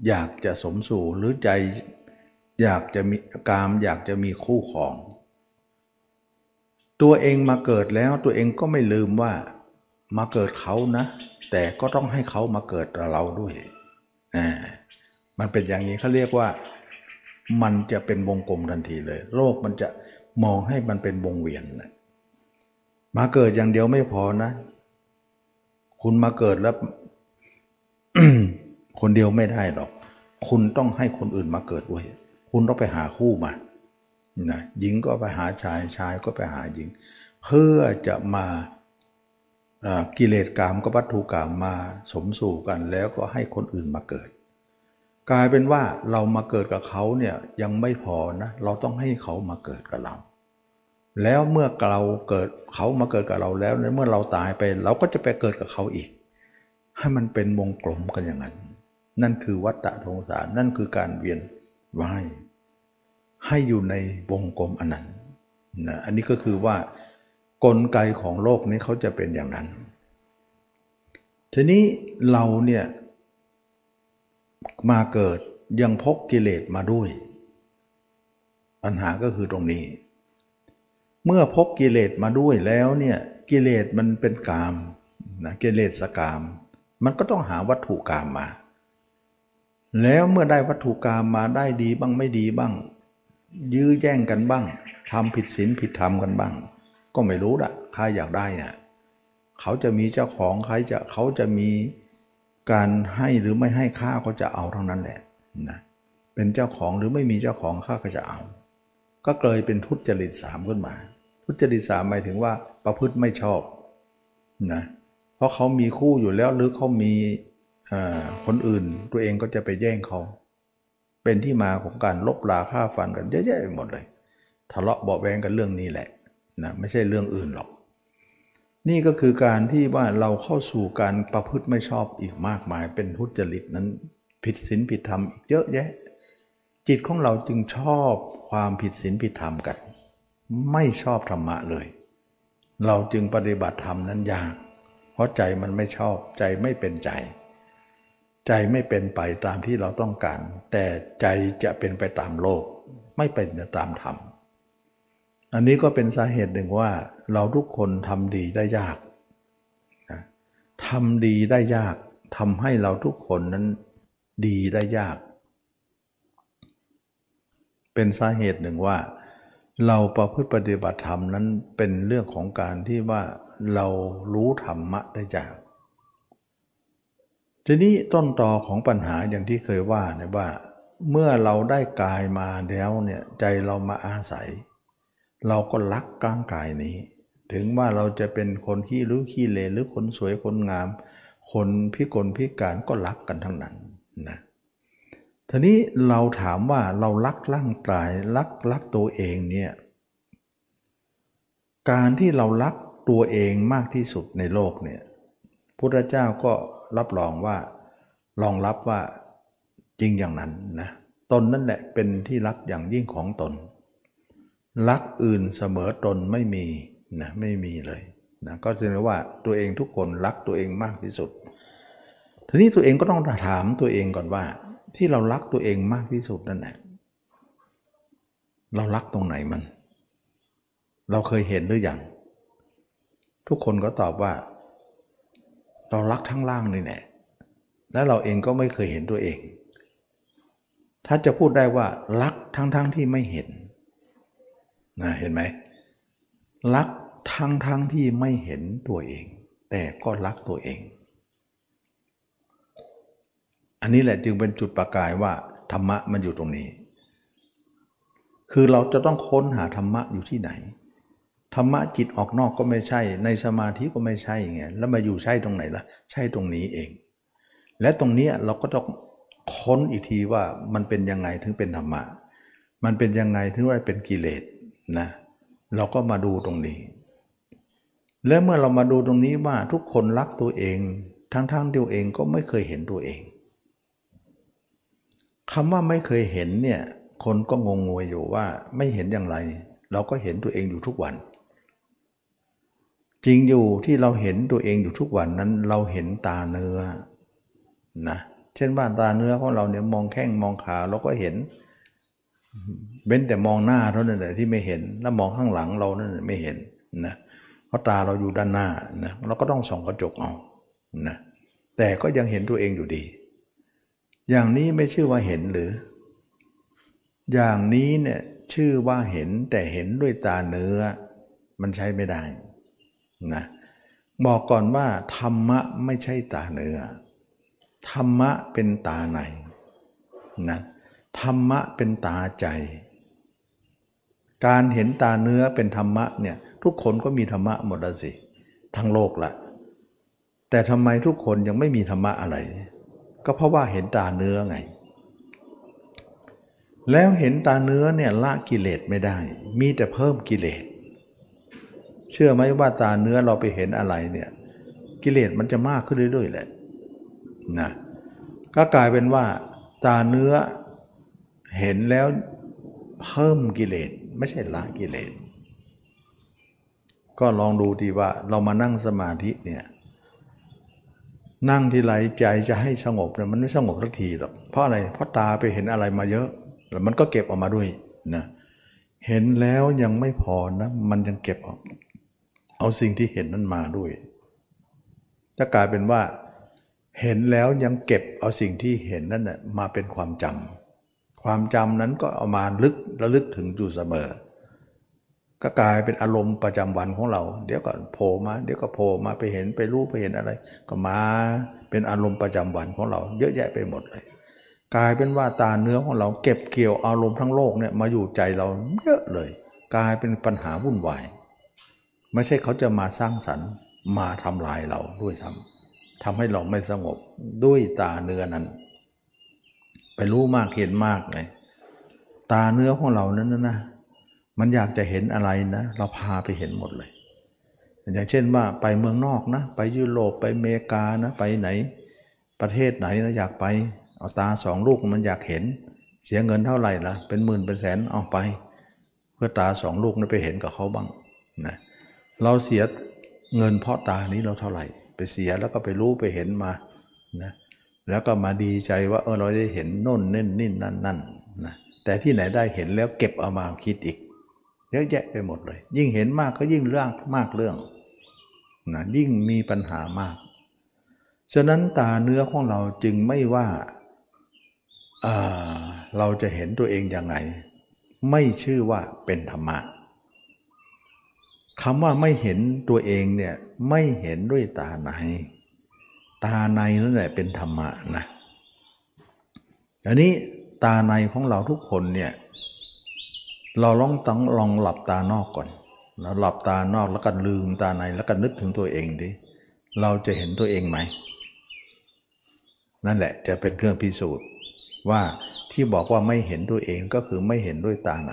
อยากจะสมสู่หรือใจอยากจะมีกามอยากจะมีคู่ครอง ตัวเองมาเกิดแล้วตัวเองก็ไม่ลืมว่ามาเกิดเขานะ แต่ก็ต้องให้เขามาเกิดเราด้วยมันเป็นอย่างนี้เขาเรียกว่า มันจะเป็นวงกลมทันทีเลย โลกมันจะมองให้มันเป็นวงเวียนนะ มาเกิดอย่างเดียวไม่พอนะ คุณมาเกิดแล้ว คนเดียวไม่ได้หรอก คุณต้องให้คนอื่นมาเกิดด้วย คุณต้องไปหาคู่มานะหญิงก็ไปหาชายชายก็ไปหาหญิง เพื่อจะมากิเลสกามกับวัตถุกามมาสมสู่กันแล้วก็ให้คนอื่นมาเกิด กลายเป็นว่าเรามาเกิดกับเขาเนี่ยยังไม่พอนะ เราต้องให้เขามาเกิดกับเรา แล้วเมื่อเราเกิดเขามาเกิดกับเราแล้วเมื่อเราตายไป เราก็จะไปเกิดกับเขาอีก ให้มันเป็นวงกลมกันอย่างนั้น นั่นคือวัฏฏะทงสารนั่นคือการเวียนว่ายให้อยู่ในวงกลมอันนั้นนะอันนี้ก็คือว่ากลไกของโลกนี้เขาจะเป็นอย่างนั้น ทีนี้เราเนี่ยมาเกิดยังพกกิเลสมาด้วย ปัญหาก็คือตรงนี้ เมื่อพกกิเลสมาด้วยแล้วเนี่ยกิเลสมันเป็นกามนะกิเลสกาม มันก็ต้องหาวัตถุกามมา แล้วเมื่อได้วัตถุกามมาได้ดีบ้างไม่ดีบ้าง ยื้อแย่งกันบ้างทำผิดศีลผิดธรรมกันบ้าง ก็ไม่รู้ละใครอยากได้เนี่ยเขาจะมีเจ้าของใครจะเขาจะมีการให้หรือไม่ให้ข้าก็จะเอาเท่านั้นแหละนะเป็นเจ้าของหรือไม่มีเจ้าของข้าก็จะเอา ก็เลยเป็นทุจริตสามขึ้นมา ทุจริตสามหมายถึงว่าประพฤติไม่ชอบนะเพราะเขามีคู่อยู่แล้วหรือเขามีคนอื่น ตัวเองก็จะไปแย่งเขา เป็นที่มาของการลบลาฆ่าฟันกันเยอะแยะไปหมดเลย ทะเลาะเบาแวงกันเรื่องนี้แหละนะไม่ใช่เรื่องอื่นหรอก นี่ก็คือการที่ว่าเราเข้าสู่การประพฤติไม่ชอบอีกมากมาย เป็นทุจริตนั้นผิดศีลผิดธรรมอีกเยอะแยะ จิตของเราจึงชอบ ความผิดศีลผิดธรรมกัน ไม่ชอบธรรมะเลย เราจึงปฏิบัติธรรมนั้นยาก เพราะใจมันไม่ชอบใจไม่เป็นใจ ใจไม่เป็นไปตามที่เราต้องการ แต่ใจจะเป็นไปตามโลก ไม่เป็นตามธรรมอันนี้ก็เป็นสาเหตุหนึ่งว่าเราทุกคนทำดีได้ยากทำดีได้ยากทำให้เราทุกคนนั้นดีได้ยาก เป็นสาเหตุหนึ่งว่า เราประพฤติปฏิบัติธรรมนั้นเป็นเรื่องของการที่ว่าเรารู้ธรรมะได้ยาก ทีนี้ต้นตอของปัญหาอย่างที่เคยว่าเนี่ยว่า เมื่อเราได้กายมาแล้วเนี่ยใจเรามาอาศัย เราก็รักร่างกายนี้ ถึงว่าเราจะเป็นคนขี้รู้ขี้เลหรือคนสวยคนงาม คนพิกลพิการก็รักกันทั้งนั้นนะ ทีนี้เราถามว่าเรารักร่างกายรักรักตัวเองเนี่ยการที่เรารักตัวเองมากที่สุดในโลกเนี่ยพุทธเจ้าก็รับรองว่ารองรับว่าจริงอย่างนั้นนะตนนั่นแหละเป็นที่รักอย่างยิ่งของตน รักอื่นเสมอตนไม่มีนะไม่มีเลยนะก็จะเรียกว่าตัวเองทุกคนรักตัวเองมากที่สุด ทีนี้ตัวเองก็ต้องถามตัวเองก่อนว่า ที่เรารักตัวเองมากที่สุดนั่นแหละเรารักตรงไหนมัน เราเคยเห็นหรืออยังทุกคนก็ตอบว่า เรารักทั้งล่างนี่แหละและเราเองก็ไม่เคยเห็นตัวเอง ถ้าจะพูดได้ว่า รักทั้งๆทที่ไม่เห็นนะเห็นไหมรักทั้งทั้งที่ไม่เห็นตัวเอง แต่ก็รักตัวเอง อันนี้แหละจึงเป็นจุดประกายว่าธรรมะมันอยู่ตรงนี้ คือเราจะต้องค้นหาธรรมะอยู่ที่ไหน ธรรมะจิตออกนอกก็ไม่ใช่ ในสมาธิก็ไม่ใช่ไงแล้วมาอยู่ใช่ตรงไหนล่ะ ใช่ตรงนี้เอง และตรงนี้เราก็ต้องค้นอีกทีว่ามันเป็นยังไงถึงเป็นธรรมะ มันเป็นยังไงถึงว่าเป็นกิเลสนะ เราก็มาดูตรงนี้ และเมื่อเรามาดูตรงนี้ว่าทุกคนรักตัวเอง ทั้งๆตัวเองก็ไม่เคยเห็นตัวเอง คำว่าไม่เคยเห็นเนี่ยคนก็งงงวยอยู่ว่าไม่เห็นอย่างไร เราก็เห็นตัวเองอยู่ทุกวัน จริงอยู่ที่เราเห็นตัวเองอยู่ทุกวันนั้นเราเห็นตาเนื้อนะเช่นว่าตาเนื้อของเราเนี่ยมองแข้งมองขาเราก็เห็นเบ้นแต่มองหน้าเท่านั้นแหละที่ไม่เห็นแล้วมองข้างหลังเรานั่นไม่เห็นนะเพราะตาเราอยู่ด้านหน้านะเราก็ต้องส่องกระจกเอานะแต่ก็ยังเห็นตัวเองอยู่ดี อย่างนี้ไม่ชื่อว่าเห็นหรือ อย่างนี้เนี่ยชื่อว่าเห็นแต่เห็นด้วยตาเนื้อ มันใช้ไม่ได้นะบอกก่อนว่า ธรรมะไม่ใช่ตาเนื้อ ธรรมะเป็นตาในนะธรรมะเป็นตาใจ การเห็นตาเนื้อเป็นธรรมะเนี่ยทุกคนก็มีธรรมะหมดละสิทั้งโลกละแต่ทำไมทุกคนยังไม่มีธรรมะอะไร ก็เพราะว่าเห็นตาเนื้อไง แล้วเห็นตาเนื้อเนี่ยละกิเลสไม่ได้ มีแต่เพิ่มกิเลส เชื่อไหมว่าตาเนื้อเราไปเห็นอะไรเนี่ย กิเลสมันจะมากขึ้นเรื่อยๆแหละนะก็กลายเป็นว่า ตาเนื้อเห็นแล้วเพิ่มกิเลสไม่ใช่ละกิเลส ก็ลองดูดีว่าเรามานั่งสมาธิเนี่ย นั่งที่ไรใจจะให้สงบเนี่ยมันไม่สงบสักทีหรอกเพราะอะไรเพราะตาไปเห็นอะไรมาเยอะ แล้วมันก็เก็บออกมาด้วยนะเห็นแล้วยังไม่พอนะ มันยังเก็บออก เอาสิ่งที่เห็นนั้นมาด้วย จะกลายเป็นว่า เห็นแล้วยังเก็บเอาสิ่งที่เห็นนั่นนะมาเป็นความจำความจำนั้นก็เอามาลึกระลึกถึงอยู่เสมอ ก็กลายเป็นอารมณ์ประจำวันของเรา เดี๋ยวก็โผล่มา เดี๋ยวก็โผล่มาไปเห็นไปรู้ไปเห็นอะไร ก็มาเป็นอารมณ์ประจำวันของเรา เยอะแยะไปหมดเลย กลายเป็นว่าตาเนื้อของเราเก็บเกี่ยวอารมณ์ทั้งโลกเนี่ยมาอยู่ใจเราเยอะเลย กลายเป็นปัญหาวุ่นวายไม่ใช่เขาจะมาสร้างสรรค์มาทำลายเราด้วยซ้ำทำให้เราไม่สงบด้วยตาเนื้อนั้น ไปรู้มากเห็นมากเลยตาเนื้อของเรานั้นนะนะ มันอยากจะเห็นอะไรนะ เราพาไปเห็นหมดเลย อย่างเช่นว่าไปเมืองนอกนะ ไปยุโรปไปอเมริกานะไปไหน ประเทศไหนนะอยากไป เอาตาสองลูกมันอยากเห็น เสียเงินเท่าไหร่ละเป็นหมื่นเป็นแสนเอาไป เพื่อตาสองลูกนั้นไปเห็นกับเขาบ้างนะเราเสียเงินเพราะตานี้เราเท่าไหร่ ไปเสียแล้วก็ไปรู้ไปเห็นมานะแล้วก็มาดีใจว่าเออเราได้เห็นโน่นเน่นนี่นั่นนั่นนะแต่ที่ไหนได้เห็นแล้วเก็บเอามาคิดอีก เยอะแยะไปหมดเลย ยิ่งเห็นมากก็ยิ่งเรื่องมากเรื่องนะยิ่งมีปัญหามาก ฉะนั้นตาเนื้อของเราจึงไม่ว่าเราจะเห็นตัวเองยังไง ไม่ชื่อว่าเป็นธรรมะคำว่าไม่เห็นตัวเองเนี่ยไม่เห็นด้วยตาใน ตาในนั่นแหละเป็นธรรมะนะอันนี้ตาในของเราทุกคนเนี่ย เราลองต้องลองหลับตานอกก่อนเราหลับตานอกแล้วก็ลืมตาในแล้วก็นึกถึงตัวเองดิเราจะเห็นตัวเองไหม นั่นแหละจะเป็นเครื่องพิสูจน์ว่าที่บอกว่าไม่เห็นตัวเองก็คือไม่เห็นด้วยตาใน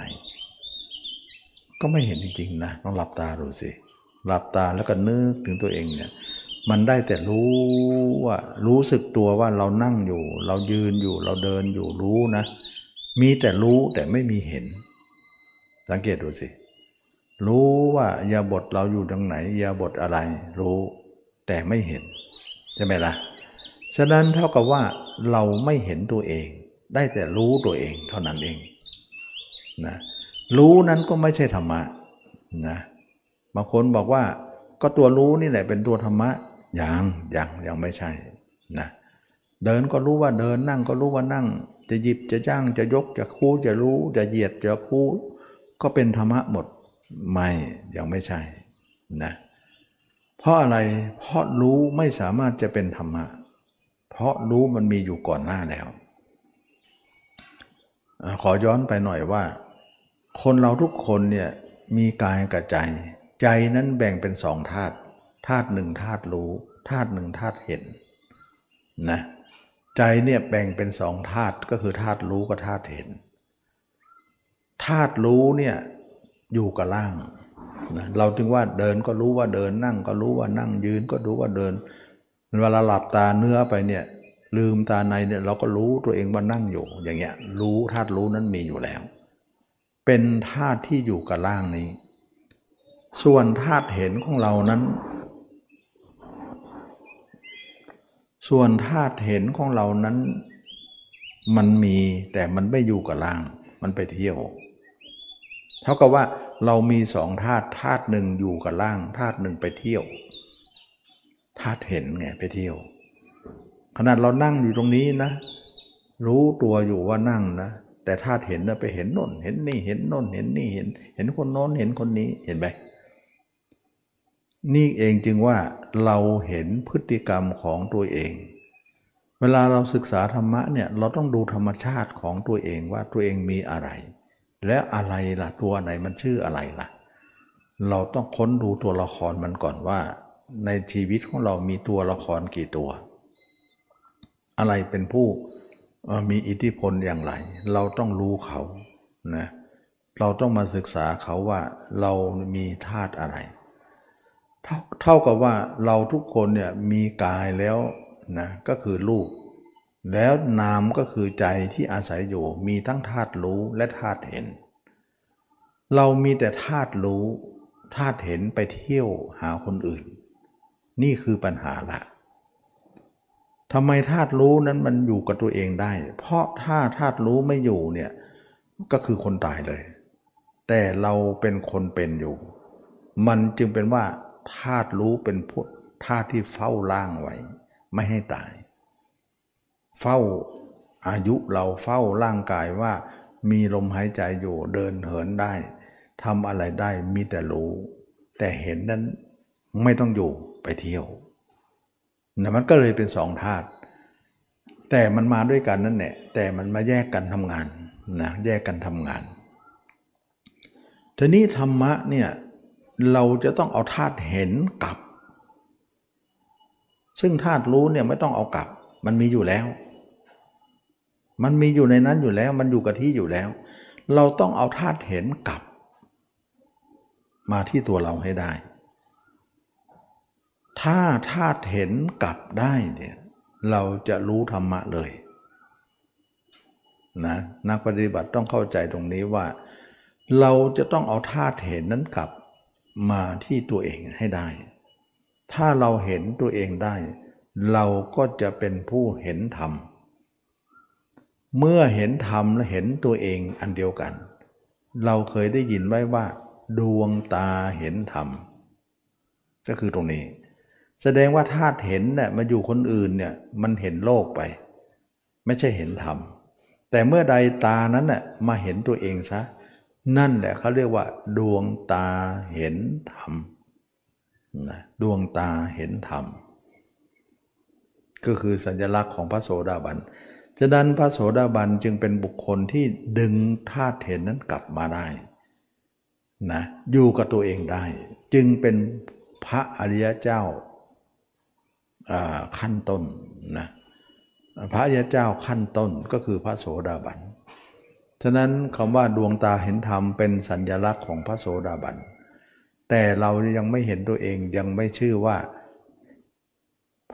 ก็ไม่เห็นจริงๆนะต้องหลับตาดูสิหลับตาแล้วก็นึกถึงตัวเองเนี่ยมันได้แต่รู้ว่ารู้สึกตัวว่าเรานั่งอยู่ เรายืนอยู่เราเดินอยู่รู้นะ มีแต่รู้แต่ไม่มีเห็น สังเกตดูสิ รู้ว่ายาบทเราอยู่ตรงไหนยาบทอะไร รู้แต่ไม่เห็นใช่ไหมละ่ะฉะนั้นเท่ากับว่าเราไม่เห็นตัวเอง ได้แต่รู้ตัวเองเท่านั้นเองนะรู้นั้นก็ไม่ใช่ธรรมะนะบางคนบอกว่าก็ตัวรู้นี่แหละเป็นตัวธรรมะยังยังยังไม่ใช่นะเดินก็รู้ว่าเดินนั่งก็รู้ว่านั่ง จะหยิบจะจ้างจะยกจะคู่จะรู้ จะเหยียดจะคู่ ก็เป็นธรรมะหมดไม่ยังไม่ใช่นะเพราะอะไรเพราะรู้ไม่สามารถจะเป็นธรรมะ เพราะรู้มันมีอยู่ก่อนหน้าแล้ว ขอย้อนไปหน่อยว่า คนเราทุกคนเนี่ยมีกายกับใจ ใจนั้นแบ่งเป็นสองธาตุธาตุหนึ่งธาตุรู้ธาตุหนึ่งธาตุเห็นนะใจเนี่ยแบ่งเป็นสองธาตุก็คือธาตุรู้กับธาตุเห็น ธาตุรู้เนี่ยอยู่กับล่างนะเราถึงว่าเดินก็รู้ว่าเดินนั่งก็รู้ว่านั่งยืนก็รู้ว่าเดินเวลาหลับตาเนื้อไปเนี่ยลืมตาในเนี่ยเราก็รู้ตัวเองว่านั่งอยู่ อย่างเงี้ยรู้ธาตุรู้นั้นมีอยู่แล้ว เป็นธาตุที่อยู่กับร่างนี้ ส่วนธาตุเห็นของเรานั้น ส่วนธาตุเห็นของเรานั้น มันมีแต่มันไม่อยู่กับร่าง มันไปเที่ยว ท่ากับว่าเรามีสองธาตุธาตุหนึ่งอยู่กับร่างธาตุหนึ่งไปเที่ยวธาตุเห็นไงไปเที่ยว ขนาดเรานั่งอยู่ตรงนี้นะ รู้ตัวอยู่ว่านั่งนะแต่ถ้าเห็นนะไปเห็นน่น เห็นนี่เห็นน่น เห็นนี่เห็น เห็นคนโน้นเห็นคนนี้เห็นไหมนี่เองจึงว่าเราเห็นพฤติกรรมของตัวเอง เวลาเราศึกษาธรรมะเนี่ยเราต้องดูธรรมชาติของตัวเองว่าตัวเองมีอะไร และอะไรล่ะตัวไหนมันชื่ออะไรล่ะ เราต้องค้นดูตัวละครมันก่อนว่า ในชีวิตของเรามีตัวละครกี่ตัว อะไรเป็นผู้มีอิทธิพลอย่างไร เราต้องรู้เขานะเราต้องมาศึกษาเขาว่าเรามีธาตุอะไรเท่าเท่ากับว่าเราทุกคนเนี่ยมีกายแล้วนะก็คือรูป แล้วนามก็คือใจที่อาศัยอยู่มีทั้งธาตุรู้และธาตุเห็น เรามีแต่ธาตุรู้ธาตุเห็นไปเที่ยวหาคนอื่น นี่คือปัญหาละทำไมธาตุรู้นั้นมันอยู่กับตัวเองได้ เพราะถ้าธาตุรู้ไม่อยู่เนี่ยก็คือคนตายเลย แต่เราเป็นคนเป็นอยู่ มันจึงเป็นว่าธาตุรู้เป็นพุทธธาตุที่เฝ้าล่างไว้ ไม่ให้ตาย เฝ้าอายุเราเฝ้าร่างกายว่า มีลมหายใจอยู่เดินเหินได้ทำอะไรได้มีแต่รู้ แต่เห็นนั้นไม่ต้องอยู่ไปเที่ยวนะมันก็เลยเป็นสองธาตุแต่มันมาด้วยกันนั่นแหละแต่มันมาแยกกันทำงานนะแยกกันทำงานทีนี้ธรรมะเนี่ยเราจะต้องเอาธาตุเห็นกลับ ซึ่งธาตุรู้เนี่ยไม่ต้องเอากลับ มันมีอยู่แล้ว มันมีอยู่ในนั้นอยู่แล้ว มันอยู่กับที่อยู่แล้ว เราต้องเอาธาตุเห็นกลับ มาที่ตัวเราให้ได้ ถ้าธาตุเห็นกลับได้เนี่ยเราจะรู้ธรรมะเลยนะนักปฏิบัติต้องเข้าใจตรงนี้ว่า เราจะต้องเอาธาตุเห็นนั้นกลับมาที่ตัวเองให้ได้ ถ้าเราเห็นตัวเองได้ เราก็จะเป็นผู้เห็นธรรม เมื่อเห็นธรรมและเห็นตัวเองอันเดียวกัน เราเคยได้ยินไว้ว่า ดวงตาเห็นธรรม ก็คือตรงนี้ แสดงว่าธาตุเห็นเนี่ยมาอยู่คนอื่นเนี่ยมันเห็นโลกไป ไม่ใช่เห็นธรรม แต่เมื่อใดตานั้นน่ะมาเห็นตัวเองซะ นั่นแหละเขาเรียกว่า ดวงตาเห็นธรรมนะดวงตาเห็นธรรม ก็คือสัญลักษณ์ของพระโสดาบัน ฉะนั้นพระโสดาบันจึงเป็นบุคคลที่ดึงธาตุเห็นนั้นกลับมาได้นะอยู่กับตัวเองได้ จึงเป็นพระอริยเจ้าขั้นต้นนะพระอริยเจ้าขั้นต้นก็คือพระโสดาบัน ฉะนั้นคำว่าดวงตาเห็นธรรมเป็นสัญญลักษณ์ของพระโสดาบัน แต่เรายังไม่เห็นตัวเองยังไม่ชื่อว่า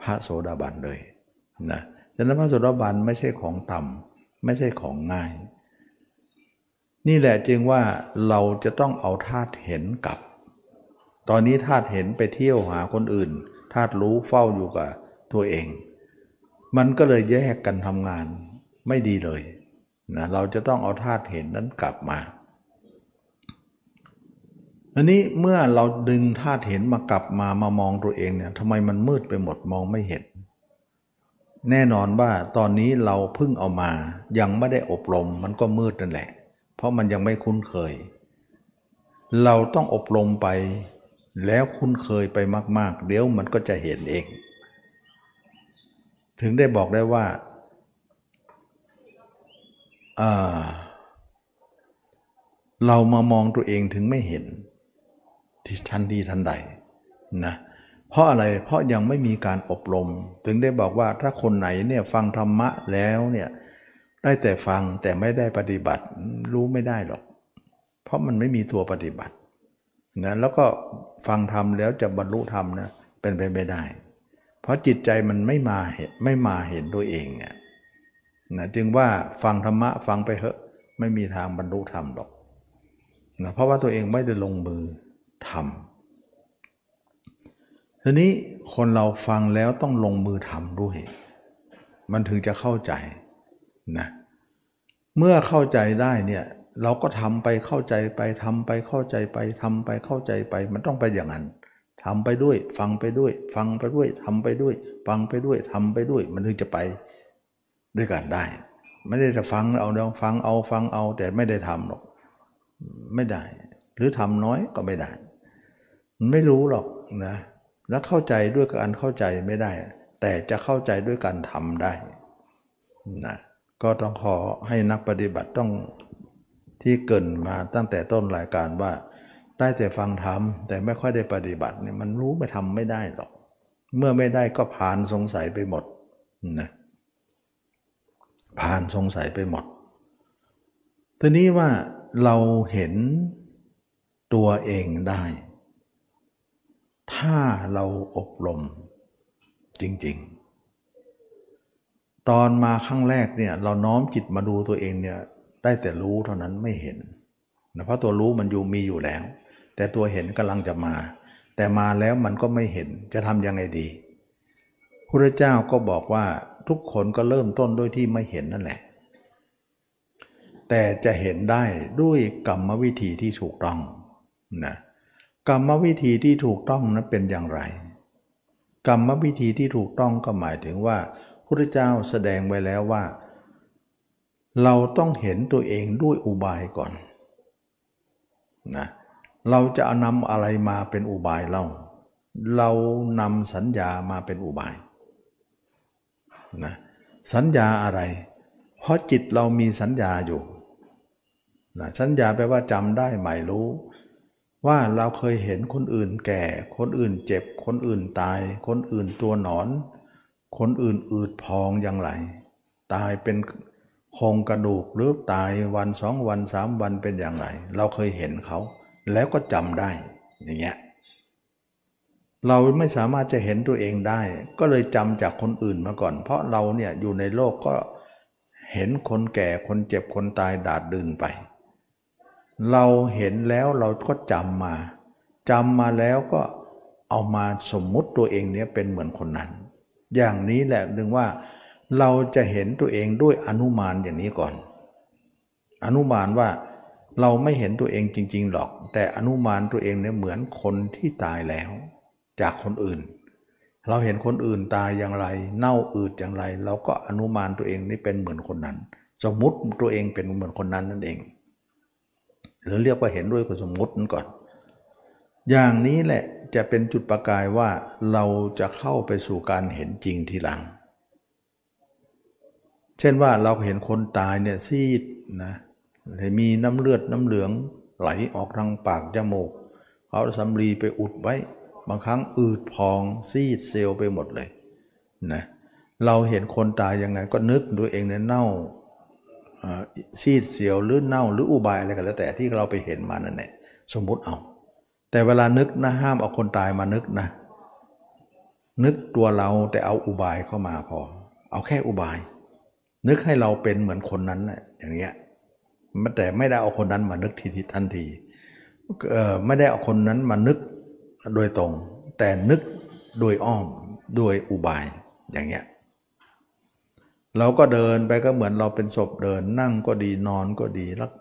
พระโสดาบันเลยนะ ฉะนั้นพระโสดาบันไม่ใช่ของต่ำไม่ใช่ของง่าย นี่แหละจึงว่าเราจะต้องเอาธาตุเห็นกับ ตอนนี้ธาตุเห็นไปเที่ยวหาคนอื่นธาตุรู้เฝ้าอยู่กับตัวเอง มันก็เลยแยกกันทำงานไม่ดีเลยนะเราจะต้องเอาธาตุเห็นนั้นกลับมาอันนี้เมื่อเราดึงธาตุเห็นมากลับมามามองตัวเองเนี่ยทำไมมันมืดไปหมดมองไม่เห็น แน่นอนว่าตอนนี้เราเพิ่งเอามา ยังไม่ได้อบรมมันก็มืดนั่นแหละ เพราะมันยังไม่คุ้นเคย เราต้องอบรมไป แล้วคุ้นเคยไปมาก ๆ เดี๋ยวมันก็จะเห็นเอง ถึงได้บอกได้ว่าเรามามองตัวเองถึงไม่เห็น ที่ทันทีทันใดนะ เพราะอะไรเพราะยังไม่มีการอบรม ถึงได้บอกว่าถ้าคนไหนเนี่ยฟังธรรมะแล้วเนี่ยได้แต่ฟังแต่ไม่ได้ปฏิบัติรู้ไม่ได้หรอก เพราะมันไม่มีตัวปฏิบัตินะแล้วก็ฟังธรรมแล้วจะบรรลุธรรมนะเป็นไปไม่ได้ เพราะจิตใจมันไม่มาเห็นไม่มาเห็นตัวเองเนี่ยนะจึงว่าฟังธรรมะฟังไปเหอะไม่มีทางบรรลุธรรมหรอกนะเพราะว่าตัวเองไม่ได้ลงมือทำ ทีนี้คนเราฟังแล้วต้องลงมือทำด้วย มันถึงจะเข้าใจนะเมื่อเข้าใจได้เนี่ยเราก็ทำไปเข้าใจไปทำไปเข้าใจไปทำไปเข้าใจไป มันต้องไปอย่างนั้นทำไปด้วย ฟังไปด้วย ฟังไปด้วยทำไปด้วย ฟังไปด้วยทำไปด้วย มันถึงจะไปด้วยกันได้ ไม่ได้แต่ฟังเอาเนาฟังเอาฟังเอาแต่ไม่ได้ทำหรอกไม่ได้ หรือทำน้อยก็ไม่ได้ มันไม่รู้หรอกนะ แล้วเข้าใจด้วยการเข้าใจไม่ได้ แต่จะเข้าใจด้วยการทำได้นะก็ต้องขอให้นักปฏิบัติต้องที่เกินมาตั้งแต่ต้นรายการว่า ได้แต่ฟังทำแต่ไม่ค่อยได้ปฏิบัติเนี่ยมันรู้ไม่ทำไม่ได้หรอก เมื่อไม่ได้ก็ผ่านสงสัยไปหมดนะผ่านสงสัยไปหมดทีนี้ว่าเราเห็นตัวเองได้ ถ้าเราอบรมจริง ๆ ตอนมาครั้งแรกเนี่ยเราน้อมจิตมาดูตัวเองเนี่ยได้แต่รู้เท่านั้นไม่เห็นนะเพราะตัวรู้มันอยู่มีอยู่แล้ว แต่ตัวเห็นกำลังจะมา แต่มาแล้วมันก็ไม่เห็นจะทำยังไงดีพระเจ้าก็บอกว่าทุกคนก็เริ่มต้นด้วยที่ไม่เห็นนั่นแหละ แต่จะเห็นได้ด้วยกรรมวิธีที่ถูกต้องนะ กรรมวิธีที่ถูกต้องนั้นเป็นอย่างไร กรรมวิธีที่ถูกต้องก็หมายถึงว่าพระเจ้าแสดงไว้แล้วว่า เราต้องเห็นตัวเองด้วยอุบายก่อนนะเราจะนำอะไรมาเป็นอุบายเล่าเรานำสัญญามาเป็นอุบายนะสัญญาอะไร เพราะจิตเรามีสัญญาอยู่นะสัญญาแปลว่าจำได้หมายรู้ ว่าเราเคยเห็นคนอื่นแก่ คนอื่นเจ็บ คนอื่นตาย คนอื่นตัวหนอน คนอื่นอืดพองอย่างไร ตายเป็นโครงกระดูกหรือตายวันสองวันสามวันเป็นอย่างไร เราเคยเห็นเขา แล้วก็จำได้อย่างเงี้ยเราไม่สามารถจะเห็นตัวเองได้ ก็เลยจำจากคนอื่นมาก่อน เพราะเราเนี่ยอยู่ในโลกก็เห็นคนแก่คนเจ็บคนตายดาดดืนไป เราเห็นแล้วเราก็จำมาจำมาแล้วก็เอามาสมมุติตัวเองเนี่ยเป็นเหมือนคนนั้น อย่างนี้แหละดึงว่าเราจะเห็นตัวเองด้วยอนุมานอย่างนี้ก่อน อนุมานว่าเราไม่เห็นตัวเองจริง ๆ หรอก แต่อนุมานตัวเองเนี่ยเหมือนคนที่ตายแล้ว จากคนอื่น เราเห็นคนอื่นตายอย่างไร เน่าอืดอย่างไร เราก็อนุมานตัวเองนี่เป็นเหมือนคนนั้น สมมุติตัวเองเป็นเหมือนคนนั้นนั่นเอง หรือเรียกว่าเห็นด้วยกับสมมตินั้นก่อน อย่างนี้แหละจะเป็นจุดประกายว่าเราจะเข้าไปสู่การเห็นจริงทีหลัง เช่นว่าเราเห็นคนตายเนี่ยซีดนะมีน้ำเลือดน้ำเหลืองไหลออกทางปากจมูกเอาสำลีไปอุดไว้ บางครั้งอืดพองซีดเซลล์ไปหมดเลยนะเราเห็นคนตายยังไงก็นึกตัวเองเนี่ยเน่า ซีดเสียวหรือเน่าหรืออุบายอะไรกันแล้วแต่ที่เราไปเห็นมานั่นแหละสมมุติเอา แต่เวลานึกนะห้ามเอาคนตายมานึกนะ นึกตัวเราแต่เอาอุบายเข้ามาพอ เอาแค่อุบาย นึกให้เราเป็นเหมือนคนนั้นแหละอย่างเงี้ยแต่ไม่ได้เอาคนนั้นมานึกทีทันทีไม่ได้เอาคนนั้นมานึกโดยตรง แต่นึกโดยอ้อมโดยอุบายอย่างเงี้ย เราก็เดินไปก็เหมือนเราเป็นศพเดิน นั่งก็ดีนอนก็ดีแล้ว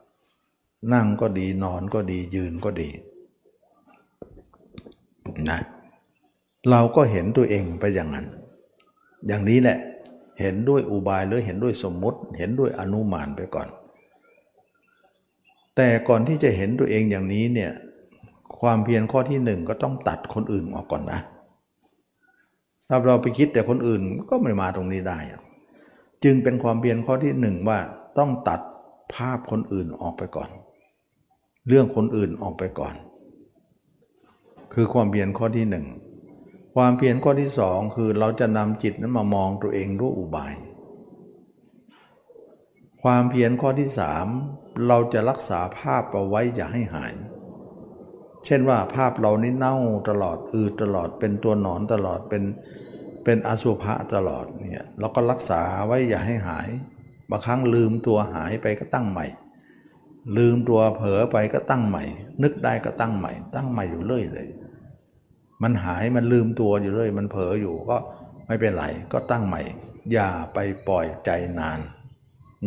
นั่งก็ดีนอนก็ดียืนก็ดีนะเราก็เห็นตัวเองไปอย่างนั้น อย่างนี้แหละ เห็นด้วยอุบายหรือเห็นด้วยสมมติ เห็นด้วยอนุมานไปก่อน แต่ก่อนที่จะเห็นตัวเองอย่างนี้เนี่ยความเพียรข้อที่หนึ่งก็ต้องตัดคนอื่นออกก่อนนะถ้าเราไปคิดแต่คนอื่นก็ไม่มาตรงนี้ได้ จึงเป็นความเพียรข้อที่หนึ่งว่าต้องตัดภาพคนอื่นออกไปก่อน เรื่องคนอื่นออกไปก่อน คือความเพียรข้อที่หนึ่งความเพียรข้อที่สองคือเราจะนำจิตนั้นมามองตัวเองด้วยอุบาย ความเพียรข้อที่สามเราจะรักษาภาพเอาไว้อย่าให้หาย เช่นว่าภาพเรานี่เน่าตลอดอืดตลอดเป็นตัวหนอนตลอดเป็น เป็นอสุภะตลอดเนี่ยเราก็รักษาไว้อย่าให้หาย บางครั้งลืมตัวหายไปก็ตั้งใหม่ ลืมตัวเผลอไปก็ตั้งใหม่ นึกได้ก็ตั้งใหม่ ตั้งใหม่อยู่เรื่อยเลย มันหายมันลืมตัวอยู่เลยมันเผลออยู่ก็ไม่เป็นไรก็ตั้งใหม่ อย่าไปปล่อยใจนาน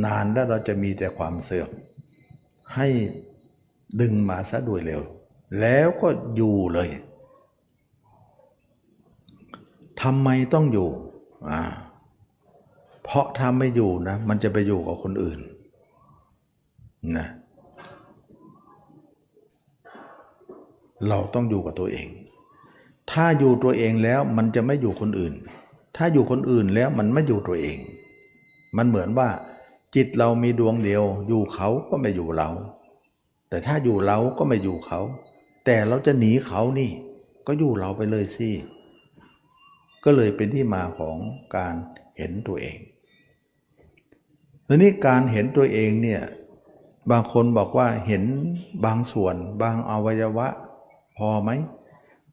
นานแล้วเราจะมีแต่ความเสื่อมให้ดึงมาซะด้วยเร็ว แล้วก็อยู่เลย ทำไมต้องอยู่อ่าเพราะถ้าไม่อยู่นะมันจะไปอยู่กับคนอื่นนะเราต้องอยู่กับตัวเอง ถ้าอยู่ตัวเองแล้วมันจะไม่อยู่คนอื่น ถ้าอยู่คนอื่นแล้วมันไม่อยู่ตัวเอง มันเหมือนว่า จิตเรามีดวงเดียว อยู่เขาก็ไม่อยู่เรา แต่ถ้าอยู่เราก็ไม่อยู่เขา แต่เราจะหนีเขานี่ ก็อยู่เราไปเลยสิ ก็เลยเป็นที่มาของการเห็นตัวเองทีนี้การเห็นตัวเองเนี่ยบางคนบอกว่าเห็นบางส่วน บางอวัยวะ พอไหม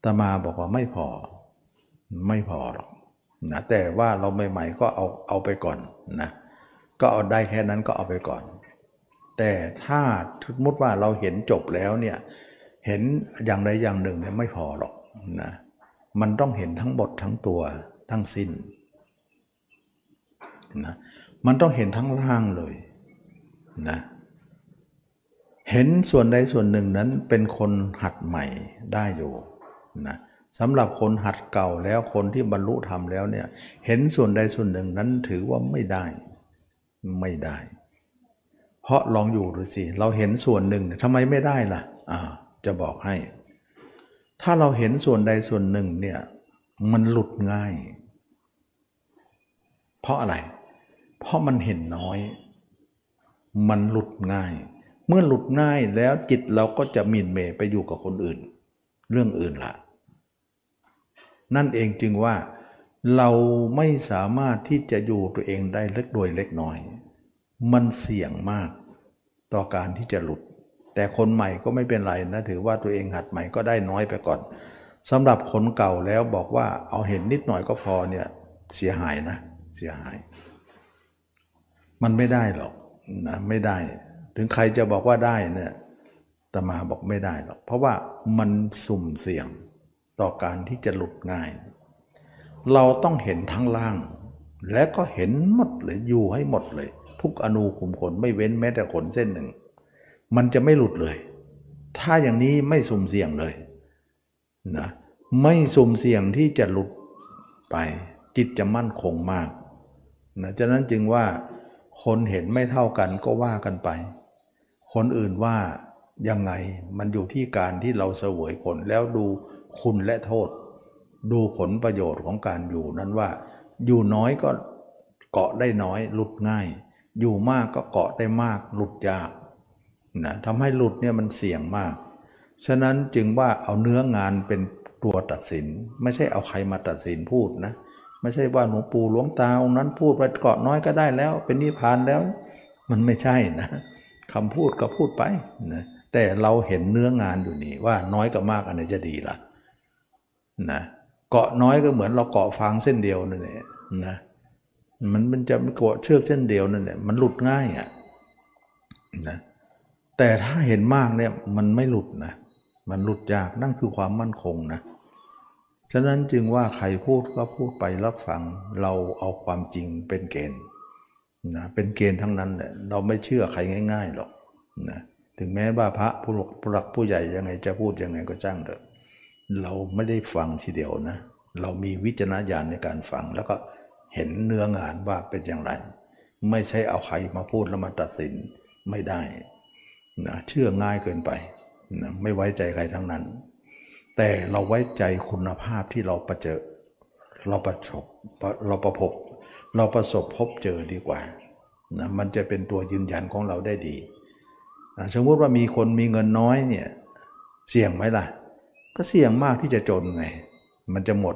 ตมาบอกว่าไม่พอ ไม่พอหรอกนะแต่ว่าเราใหม่ๆก็เอาเอาไปก่อนนะก็เอาได้แค่นั้นก็เอาไปก่อน แต่ถ้าสมมติว่าเราเห็นจบแล้วเนี่ยเห็นอย่างใดอย่างหนึ่งเนี่ยไม่พอหรอกนะ มันต้องเห็นทั้งหมดทั้งตัวทั้งสิ้นนะมันต้องเห็นทั้งร่างเลยนะเห็นส่วนใดส่วนหนึ่งนั้นเป็นคนหัดใหม่ได้อยู่นะสำหรับคนหัดเก่าแล้วคนที่บรรลุธรรมแล้วเนี่ยเห็นส่วนใดส่วนหนึ่งนั้นถือว่าไม่ได้ไม่ได้ เพราะลองอยู่ดูสิเราเห็นส่วนหนึ่งทำไมไม่ได้ล่ะอ่าจะบอกให้ ถ้าเราเห็นส่วนใดส่วนหนึ่งเนี่ยมันหลุดง่าย เพราะอะไร เพราะมันเห็นน้อย มันหลุดง่าย เมื่อหลุดง่ายแล้วจิตเราก็จะมินเมไปอยู่กับคนอื่น เรื่องอื่นละนั่นเองจึงว่าเราไม่สามารถที่จะอยู่ตัวเองได้เล็กโดยเล็กน้อย มันเสี่ยงมากต่อการที่จะหลุด แต่คนใหม่ก็ไม่เป็นไรนะถือว่าตัวเองหัดใหม่ก็ได้น้อยไปก่อนสำหรับคนเก่าแล้วบอกว่าเอาเห็นนิดหน่อยก็พอเนี่ยเสียหายนะ เสียหาย มันไม่ได้หรอกนะไม่ได้ ถึงใครจะบอกว่าได้เนี่ยตมาบอกไม่ได้หรอก เพราะว่ามันสุ่มเสี่ยงต่อการที่จะหลุดง่าย เราต้องเห็นทั้งล่าง และก็เห็นหมดเลยอยู่ให้หมดเลย ทุกอนูขุมขนไม่เว้นแม้แต่ขนเส้นหนึ่ง มันจะไม่หลุดเลย ถ้าอย่างนี้ไม่สุ่มเสี่ยงเลยนะไม่สุ่มเสี่ยงที่จะหลุดไป จิตจะมั่นคงมากนะฉะนั้นจึงว่าคนเห็นไม่เท่ากันก็ว่ากันไป คนอื่นว่ายังไงมันอยู่ที่การที่เราเสวยผลแล้วดูคุณและโทษ ดูผลประโยชน์ของการอยู่นั้นว่า อยู่น้อยก็เกาะได้น้อย หลุดง่าย อยู่มากก็เกาะได้มาก หลุดยาก นะทำให้หลุดเนี่ยมันเสี่ยงมาก ฉะนั้นจึงว่าเอาเนื้องานเป็นตัวตัดสิน ไม่ใช่เอาใครมาตัดสินพูดนะไม่ใช่ว่าหลวงปู่หลวงตาองนั้นพูดไปเกาะน้อยก็ได้แล้ว เป็นนิพพานแล้ว มันไม่ใช่นะคำพูดก็พูดไปนะแต่เราเห็นเนื้องานอยู่นี่ว่าน้อยกับมากอันไหนจะดีล่ะนะเกาะน้อยก็เหมือนเราเกาะฟางเส้นเดียวนั่นแหละนะมันมันจะเกาะเชือกเส้นเดียวนั่นแหละมันหลุดง่ายอะนะ แต่ถ้าเห็นมากเนี่ยมันไม่หลุดนะมันหลุดยากนั่นคือความมั่นคงนะฉะนั้นจึงว่าใครพูดก็พูดไปรับฟังเราเอาความจริงเป็นเกณฑ์นะเป็นเกณฑ์ทั้งนั้นแหละเราไม่เชื่อใครง่าย ๆหรอกนะถึงแม้ว่าพระผู้หลักผู้ใหญ่ยังไงจะพูดยังไงก็จ้างเถอะเราไม่ได้ฟังทีเดียวนะเรามีวิจารณญาณในการฟัง แล้วก็เห็นเนื้องานว่าเป็นอย่างไร ไม่ใช่เอาใครมาพูดแล้วมาตัดสินไม่ได้ นะเชื่อง่ายเกินไปนะไม่ไว้ใจใครทั้งนั้น แต่เราไว้ใจคุณภาพที่เราประเจอเราประสบเราประพบ เราประสบพบเจอดีกว่านะมันจะเป็นตัวยืนยันของเราได้ดีสมมติว่ามีคนมีเงินน้อยเนี่ยเสี่ยงไหมล่ะ ก็เสี่ยงมากที่จะจนไง มันจะหมด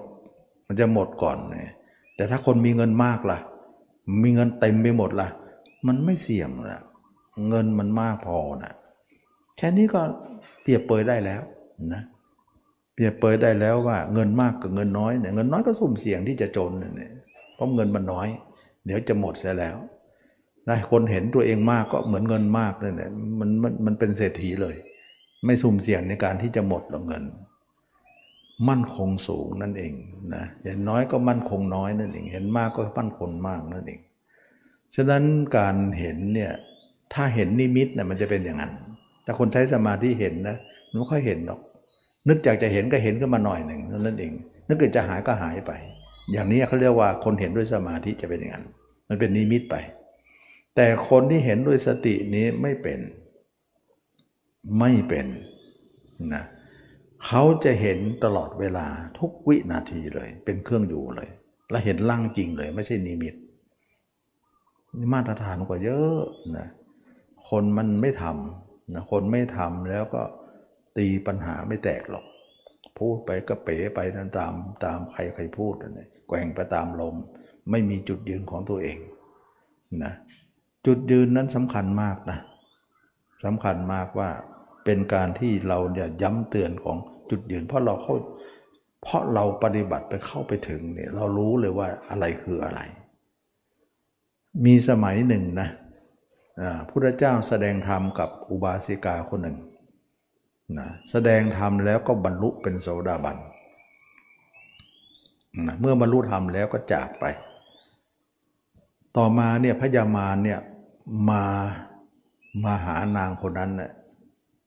มันจะหมดก่อนไงแต่ถ้าคนมีเงินมากล่ะ มีเงินเต็มไปหมดล่ะ มันไม่เสี่ยงล่ะ เงินมันมากพอนะแค่นี้ก็เปรียบเปยได้แล้วนะเปรียบเปยได้แล้วว่าเงินมากกับเงินน้อยเนี่ยเงินน้อยก็สุ่มเสี่ยงที่จะจนเนี่ยเพราะเงินมันน้อย เดี๋ยวจะหมดเสียแล้วได้คนเห็นตัวเองมากก็เหมือนเงินมากเลยเนี่ยมันมันมันเป็นเศรษฐีเลย ไม่สุ่มเสี่ยงในการที่จะหมดหรอกเงิน มั่นคงสูงนั่นเองนะอย่างน้อยก็มั่นคงน้อยนั่นเอง เห็นมากก็มั่นคงมากนั่นเองฉะนั้นการเห็นเนี่ย ถ้าเห็นนิมิตเนี่ยมันจะเป็นอย่างนั้น แต่คนใช้สมาธิเห็นนะมันไม่ค่อยเห็นหรอก นึกอยากจะเห็นก็เห็นขึ้นมาหน่อยหนึ่งนั่นเอง นึกอยากจะหายก็หายไป อย่างนี้เขาเรียกว่าคนเห็นด้วยสมาธิจะเป็นอย่างนั้น มันเป็นนิมิตไป แต่คนที่เห็นด้วยสตินี้ไม่เป็น ไม่เป็นนะเขาจะเห็นตลอดเวลาทุกวินาทีเลย เป็นเครื่องอยู่เลย และเห็นร่างจริงเลย ไม่ใช่นิมิตมาตรฐานกว่าเยอะนะ คนมันไม่ทำนะคนไม่ทำแล้วก็ตีปัญหาไม่แตกหรอก พูดไปก็เป๋ไปตามตามใครใครพูดนะแกว่งไปตามลม ไม่มีจุดยืนของตัวเองนะจุดยืนนั้นสำคัญมากนะสำคัญมากว่าเป็นการที่เราเนี่ยย้ำเตือนของจุดยืน เพราะเราเข้าเพราะเราปฏิบัติไปเข้าไปถึงเนี่ยเรารู้เลยว่าอะไรคืออะไร มีสมัยหนึ่งนะ พุทธเจ้าแสดงธรรมกับอุบาสิกาคนหนึ่งนะแสดงธรรมแล้วก็บรรลุเป็นโสดาบันนะเมื่อบรรลุธรรมแล้วก็จากไป ต่อมาเนี่ยพญามารเนี่ยมามาหานางคนนั้นเนี่ย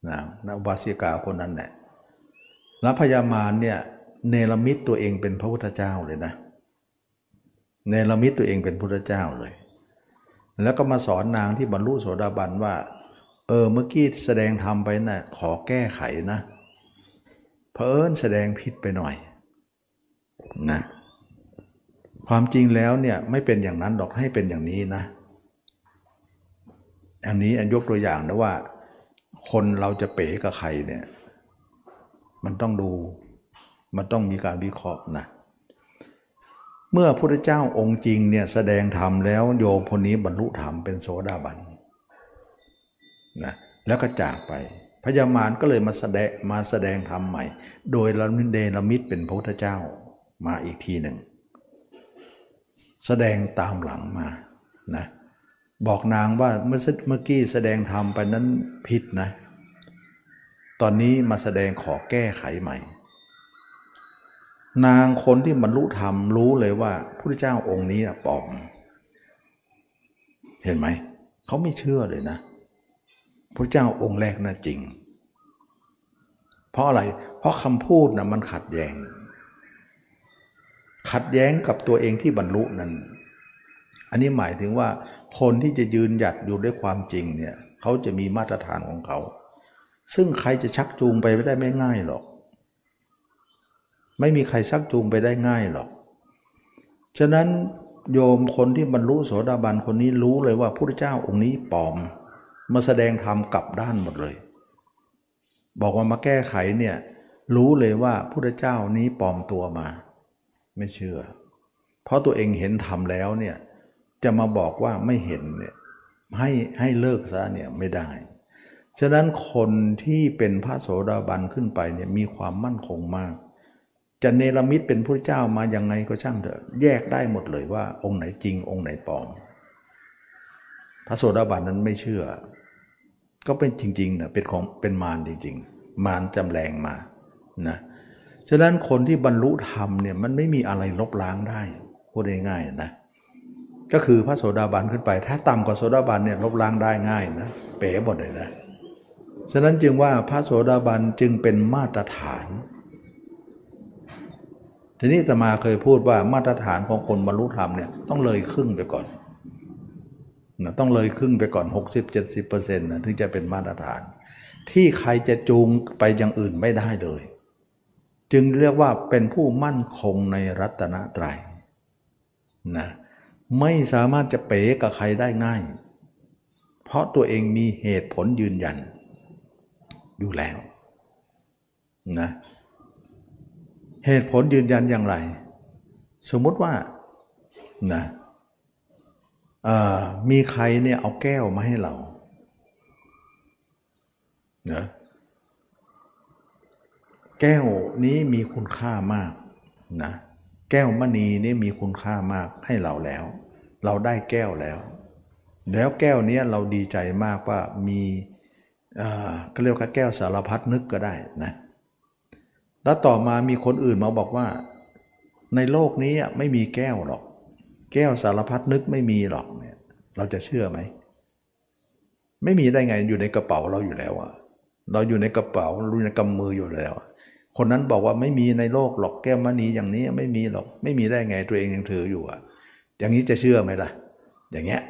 นะนะอุบาสิกาคนนั้นแหละแล้วพญามารเนี่ยเนรมิตตัวเองเป็นพระพุทธเจ้าเลยนะเนรมิตตัวเองเป็นพุทธเจ้าเลย แล้วก็มาสอนนางที่บรรลุโสดาบันว่า เออเมื่อกี้แสดงธรรมไปนะ่ะขอแก้ไขนะเพอเอิญแสดงผิดไปหน่อยนะความจริงแล้วเนี่ยไม่เป็นอย่างนั้นหรอกให้เป็นอย่างนี้นะ อันนี้อันยกตัวอย่างนะว่า คนเราจะเป๋กับใครเนี่ย มันต้องดู มันต้องมีการวิเคราะห์นะ เมื่อพระพุทธเจ้าองค์จริงเนี่ยแสดงธรรมแล้วโยมคนนี้บรรลุธรรมเป็นโสดาบันนะแล้วก็จากไป พญามารก็เลยมาแสดงมาแสดงธรรมใหม่ โดยละมิเดลมิตรเป็นพระพุทธเจ้ามาอีกทีหนึ่ง แสดงตามหลังมานะบอกนางว่าเมื่อเมื่อกี้แสดงธรรมไปนั้นผิดนะ ตอนนี้มาแสดงขอแก้ไขใหม่ นางคนที่บรรลุธรรมรู้เลยว่าพระพุทธเจ้าองค์นี้ปลอม เห็นไหม เขาไม่เชื่อเลยนะพระเจ้าองค์แรกน่ะจริง เพราะอะไร เพราะคำพูดนะมันขัดแย้ง ขัดแย้งกับตัวเองที่บรรลุนั้น อันนี้หมายถึงว่า คนที่จะยืนหยัดอยู่ด้วยความจริงเนี่ยเขาจะมีมาตรฐานของเขา ซึ่งใครจะชักจูงไปไม่ได้ไม่ง่ายหรอก ไม่มีใครชักจูงไปได้ง่ายหรอก ฉะนั้นโยมคนที่บรรลุโสดาบันคนนี้รู้เลยว่าพระพุทธเจ้าองค์นี้ปลอม มาแสดงธรรมกลับด้านหมดเลย บอกว่ามาแก้ไขเนี่ยรู้เลยว่าพุทธเจ้านี้ปลอมตัวมา ไม่เชื่อ เพราะตัวเองเห็นธรรมแล้วเนี่ยจะมาบอกว่าไม่เห็นเนี่ยให้ให้เลิกซะเนี่ยไม่ได้ ฉะนั้นคนที่เป็นพระโสดาบันขึ้นไปเนี่ยมีความมั่นคงมาก จะเนรมิตเป็นพระเจ้ามาอยังไงก็ช่างเถอะแยกได้หมดเลยว่า องค์ไหนจริง องค์ไหนปลอมพระโสดาบันนั้นไม่เชื่อ ก็เป็นจริงๆนะเป็นของเป็นมารจริง ๆ มารจำแรงมานะฉะนั้นคนที่บรรลุธรรมเนี่ยมันไม่มีอะไรลบล้างได้พูดง่ายๆนะก็คือพระโสดาบันขึ้นไป ถ้าต่ำกว่าโสดาบันเนี่ยลบล้างได้ง่ายนะเป๋หมดเลยนะฉะนั้นจึงว่าพระโสดาบันจึงเป็นมาตรฐาน ทีนี้จะมาเคยพูดว่ามาตรฐานของคนบรรลุธรรมเนี่ยต้องเลยครึ่งไปก่อนนะต้องเลยครึ่งไปก่อน 60-70%นะถึงจะเป็นมาตรฐาน ที่ใครจะจูงไปอย่างอื่นไม่ได้เลย จึงเรียกว่าเป็นผู้มั่นคงในรัตนตรยัยนะไม่สามารถจะเป๋กับใครได้ง่าย เพราะตัวเองมีเหตุผลยืนยัน อยู่แล้วนะ เหตุผลยืนยันอย่างไร สมมติว่านะมีใครเนี่ยเอาแก้วมาให้เราเนะแก้วนี้มีคุณค่ามากนะแก้วมณีนี่มีคุณค่ามากให้เราแล้ว เราได้แก้วแล้ว แล้วแก้วนี้เราดีใจมากว่ามีก็เรียกว่าแก้วสารพัดนึกก็ได้นะ แล้วต่อมามีคนอื่นมาบอกว่า ในโลกนี้ไม่มีแก้วหรอก แก้วสารพัดนึกไม่มีหรอกเนี่ย เราจะเชื่อไหม ไม่มีได้ไงอยู่ในกระเป๋าเราอยู่แล้วอะเราอยู่ในกระเป๋าอยู่ในกำมืออยู่แล้วคนนั้นบอกว่าไม่มีในโลกหรอกแก้วมณีอย่างนี้ไม่มีหรอก ไม่มีได้ไงตัวเองยังถืออยู่อะอย่างนี้จะเชื่อไหมล่ะ อย่างเงี้ย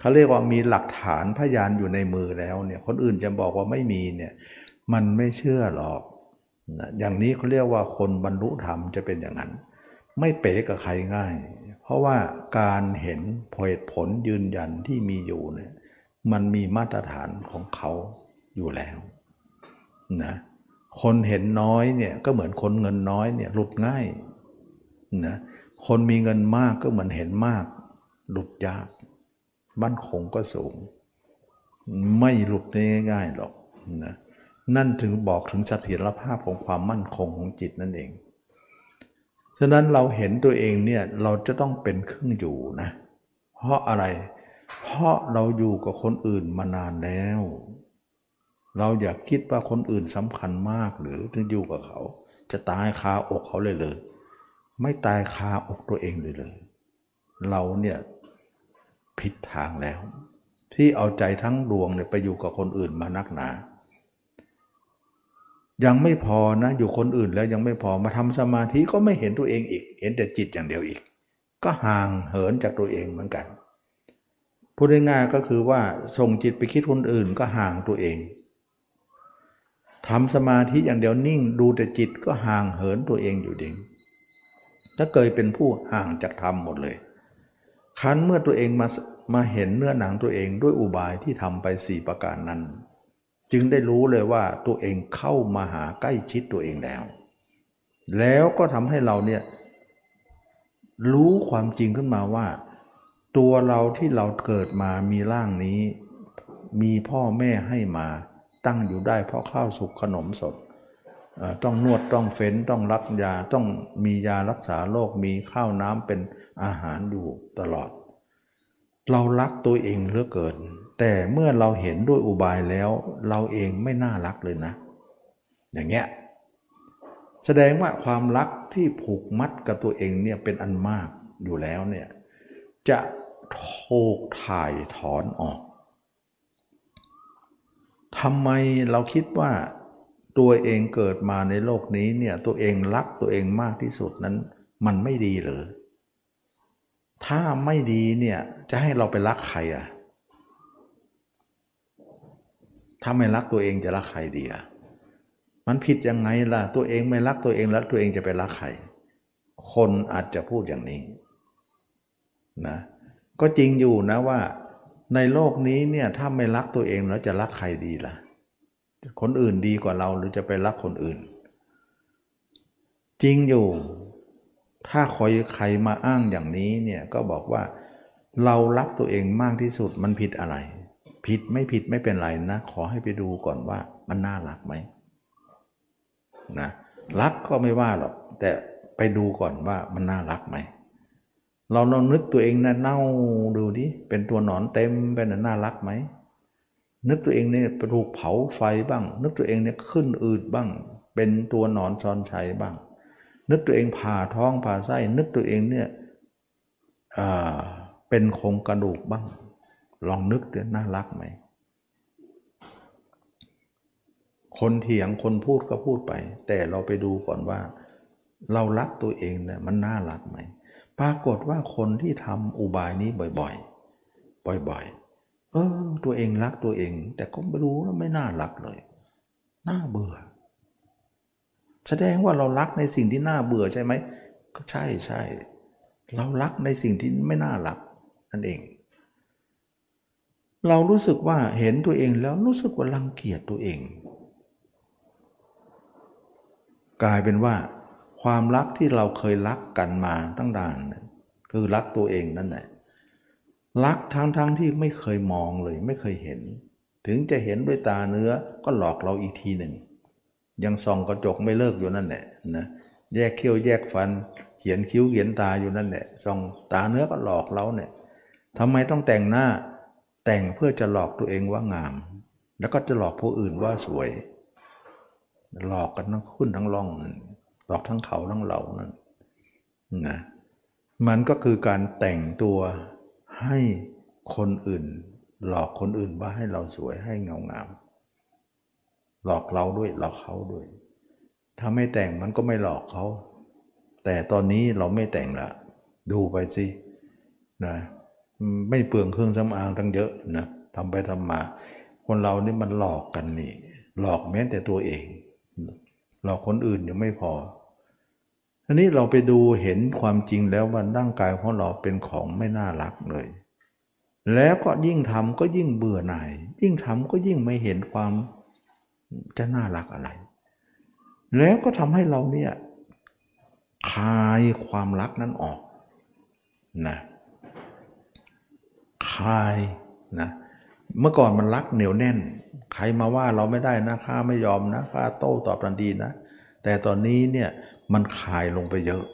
เขาเรียกว่ามีหลักฐานพยานอยู่ในมือแล้วเนี่ย คนอื่นจะบอกว่าไม่มีเนี่ย มันไม่เชื่อหรอก อย่างนี้เขาเรียกว่าคนบรรลุธรรมจะเป็นอย่างนั้น ไม่เป๋กับใครง่าย เพราะว่าการเห็นเหตุผลยืนยันที่มีอยู่เนี่ยมันมีมาตรฐานของเขาอยู่แล้วนะคนเห็นน้อยเนี่ยก็เหมือนคนเงินน้อยเนี่ยหลุดง่ายนะคนมีเงินมากก็เหมือนเห็นมากหลุดยากมั่นคงก็สูง ไม่หลุดได้ง่ายๆหรอกนะ นั่นถึงบอกถึงเสถียรภาพของความมั่นคงของจิตนั่นเอง ฉะนั้นเราเห็นตัวเองเนี่ยเราจะต้องเป็นครึ่งอยู่นะ เพราะอะไร เพราะเราอยู่กับคนอื่นมานานแล้ว เราอยากคิดว่าคนอื่นสำคัญมากหรือถึงอยู่กับเขา จะตายคาอกเขาเลยเลย ไม่ตายคาอกตัวเองเลยเลย เราเนี่ยผิดทางแล้ว ที่เอาใจทั้งดวงเนี่ยไปอยู่กับคนอื่นมานักหนา ยังไม่พอนะ อยู่คนอื่นแล้วยังไม่พอมาทำสมาธิก็ไม่เห็นตัวเองอีก เห็นแต่จิตอย่างเดียวอีก ก็ห่างเหินจากตัวเองเหมือนกันพูดง่ายๆก็คือว่าส่งจิตไปคิดคนอื่นก็ห่างตัวเองทำสมาธิอย่างเดียวนิ่งดูแต่จิตก็ห่างเหินตัวเองอยู่ดีถ้าเกิดเป็นผู้ห่างจากธรรมหมดเลย คันเมื่อตัวเองมามาเห็นเนื้อหนังตัวเองด้วยอุบายที่ทำไปสี่ประการนั้น จึงได้รู้เลยว่าตัวเองเข้ามาหาใกล้ชิดตัวเองแล้ว แล้วก็ทำให้เราเนี่ยรู้ความจริงขึ้นมาว่า ตัวเราที่เราเกิดมามีร่างนี้ มีพ่อแม่ให้มาตั้งอยู่ได้เพราะข้าวสุกขนมสดต้องนวดต้องเฟ้นต้องรักยาต้องมียารักษาโรคมีข้าวน้ำเป็นอาหารอยู่ตลอด เรารักตัวเองเหลือเกิน แต่เมื่อเราเห็นด้วยอุบายแล้ว เราเองไม่น่ารักเลยนะ อย่างเงี้ยแสดงว่าความรักที่ผูกมัดกับตัวเองเนี่ยเป็นอันมากอยู่แล้วเนี่ยจะถูกถ่ายถอนออกทำไมเราคิดว่าตัวเองเกิดมาในโลกนี้เนี่ยตัวเองรักตัวเองมากที่สุดนั้น มันไม่ดีหรือ ถ้าไม่ดีเนี่ยจะให้เราไปรักใครอะ ถ้าไม่รักตัวเองจะรักใครดีอะมันผิดยังไงล่ะ ตัวเองไม่รักตัวเองแล้วตัวเองจะไปรักใคร คนอาจจะพูดอย่างนี้นะก็จริงอยู่นะว่า ในโลกนี้เนี่ยถ้าไม่รักตัวเองแล้วจะรักใครดีล่ะ คนอื่นดีกว่าเราหรือจะไปรักคนอื่น จริงอยู่ ถ้าคอยใครมาอ้างอย่างนี้เนี่ยก็บอกว่า เรารักตัวเองมากที่สุดมันผิดอะไร ผิดไม่ผิดไม่เป็นไรนะ ขอให้ไปดูก่อนว่ามันน่ารักไหมนะรักก็ไม่ว่าหรอก แต่ไปดูก่อนว่ามันน่ารักไหมเราลองนึกตัวเองนะเน่าดูดิเป็นตัวหนอนเต็มเป็นน่ารักไหมนึกตัวเองเนี่ยถูกเผาไฟบ้าง นึกตัวเองเนี่ยขึ้นอืดบ้าง เป็นตัวหนอนซอนชัยบ้าง นึกตัวเองผ่าท้องผ่าไส้ นึกตัวเองเนี่ยเป็นโครงกระดูกบ้าง ลองนึกดิน่ารักไหม คนเถียงคนพูดก็พูดไป แต่เราไปดูก่อนว่า เรารักตัวเองเนี่ยมันน่ารักไหม ปรากฏว่าคนที่ทำอุบายนี้บ่อยๆ บ่อยๆ เออ ตัวเองรักตัวเอง แต่ก็ไม่รู้แล้วไม่น่ารักเลย น่าเบื่อ แสดงว่าเรารักในสิ่งที่น่าเบื่อใช่ไหม ก็ใช่ใช่ เรารักในสิ่งที่ไม่น่ารักนั่นเอง เรารู้สึกว่าเห็นตัวเองแล้วรู้สึกว่ารังเกียจตัวเอง กลายเป็นว่า ความรักที่เราเคยรักกันมาตั้งนานคือรักตัวเองนั่นแหละรักทั้งทั้งที่ไม่เคยมองเลย ไม่เคยเห็น ถึงจะเห็นด้วยตาเนื้อก็หลอกเราอีกทีหนึ่ง ยังส่องกระจกไม่เลิกอยู่นั่นแหละนะแยกเขี้ยวแยกฟัน เขียนคิ้วเขียนตาอยู่นั่นแหละส่องตาเนื้อก็หลอกเราเนี่ยทำไมต้องแต่งหน้า แต่งเพื่อจะหลอกตัวเองว่างาม แล้วก็จะหลอกผู้อื่นว่าสวย หลอกกันทั้งขึ้นทั้งล่อง หลอกทั้งเขาทั้งเรานั่นนะมันก็คือการแต่งตัวให้คนอื่น หลอกคนอื่นว่าให้เราสวยให้เงางาม หลอกเราด้วยหลอกเขาด้วย ถ้าไม่แต่งมันก็ไม่หลอกเขา แต่ตอนนี้เราไม่แต่งละดูไปสินะ ไม่เปลืองเครื่องสำอางทั้งเยอะนะทำไปทำมา คนเรานี่มันหลอกกันนี่ หลอกแม้แต่ตัวเอง หลอกคนอื่นยังไม่พออันนี้เราไปดูเห็นความจริงแล้วว่าร่างกายของเราเป็นของไม่น่ารักเลย แล้วก็ยิ่งทำก็ยิ่งเบื่อหน่าย ยิ่งทำก็ยิ่งไม่เห็นความจะน่ารักอะไร แล้วก็ทำให้เราเนี่ยคลายความรักนั้นออกนะ คลายนะเมื่อก่อนมันรักเหนียวแน่น ใครมาว่าเราไม่ได้นะข้าไม่ยอมนะข้าโต้ตอบทันทีนะ แต่ตอนนี้เนี่ยมันคลายลงไปเยอะ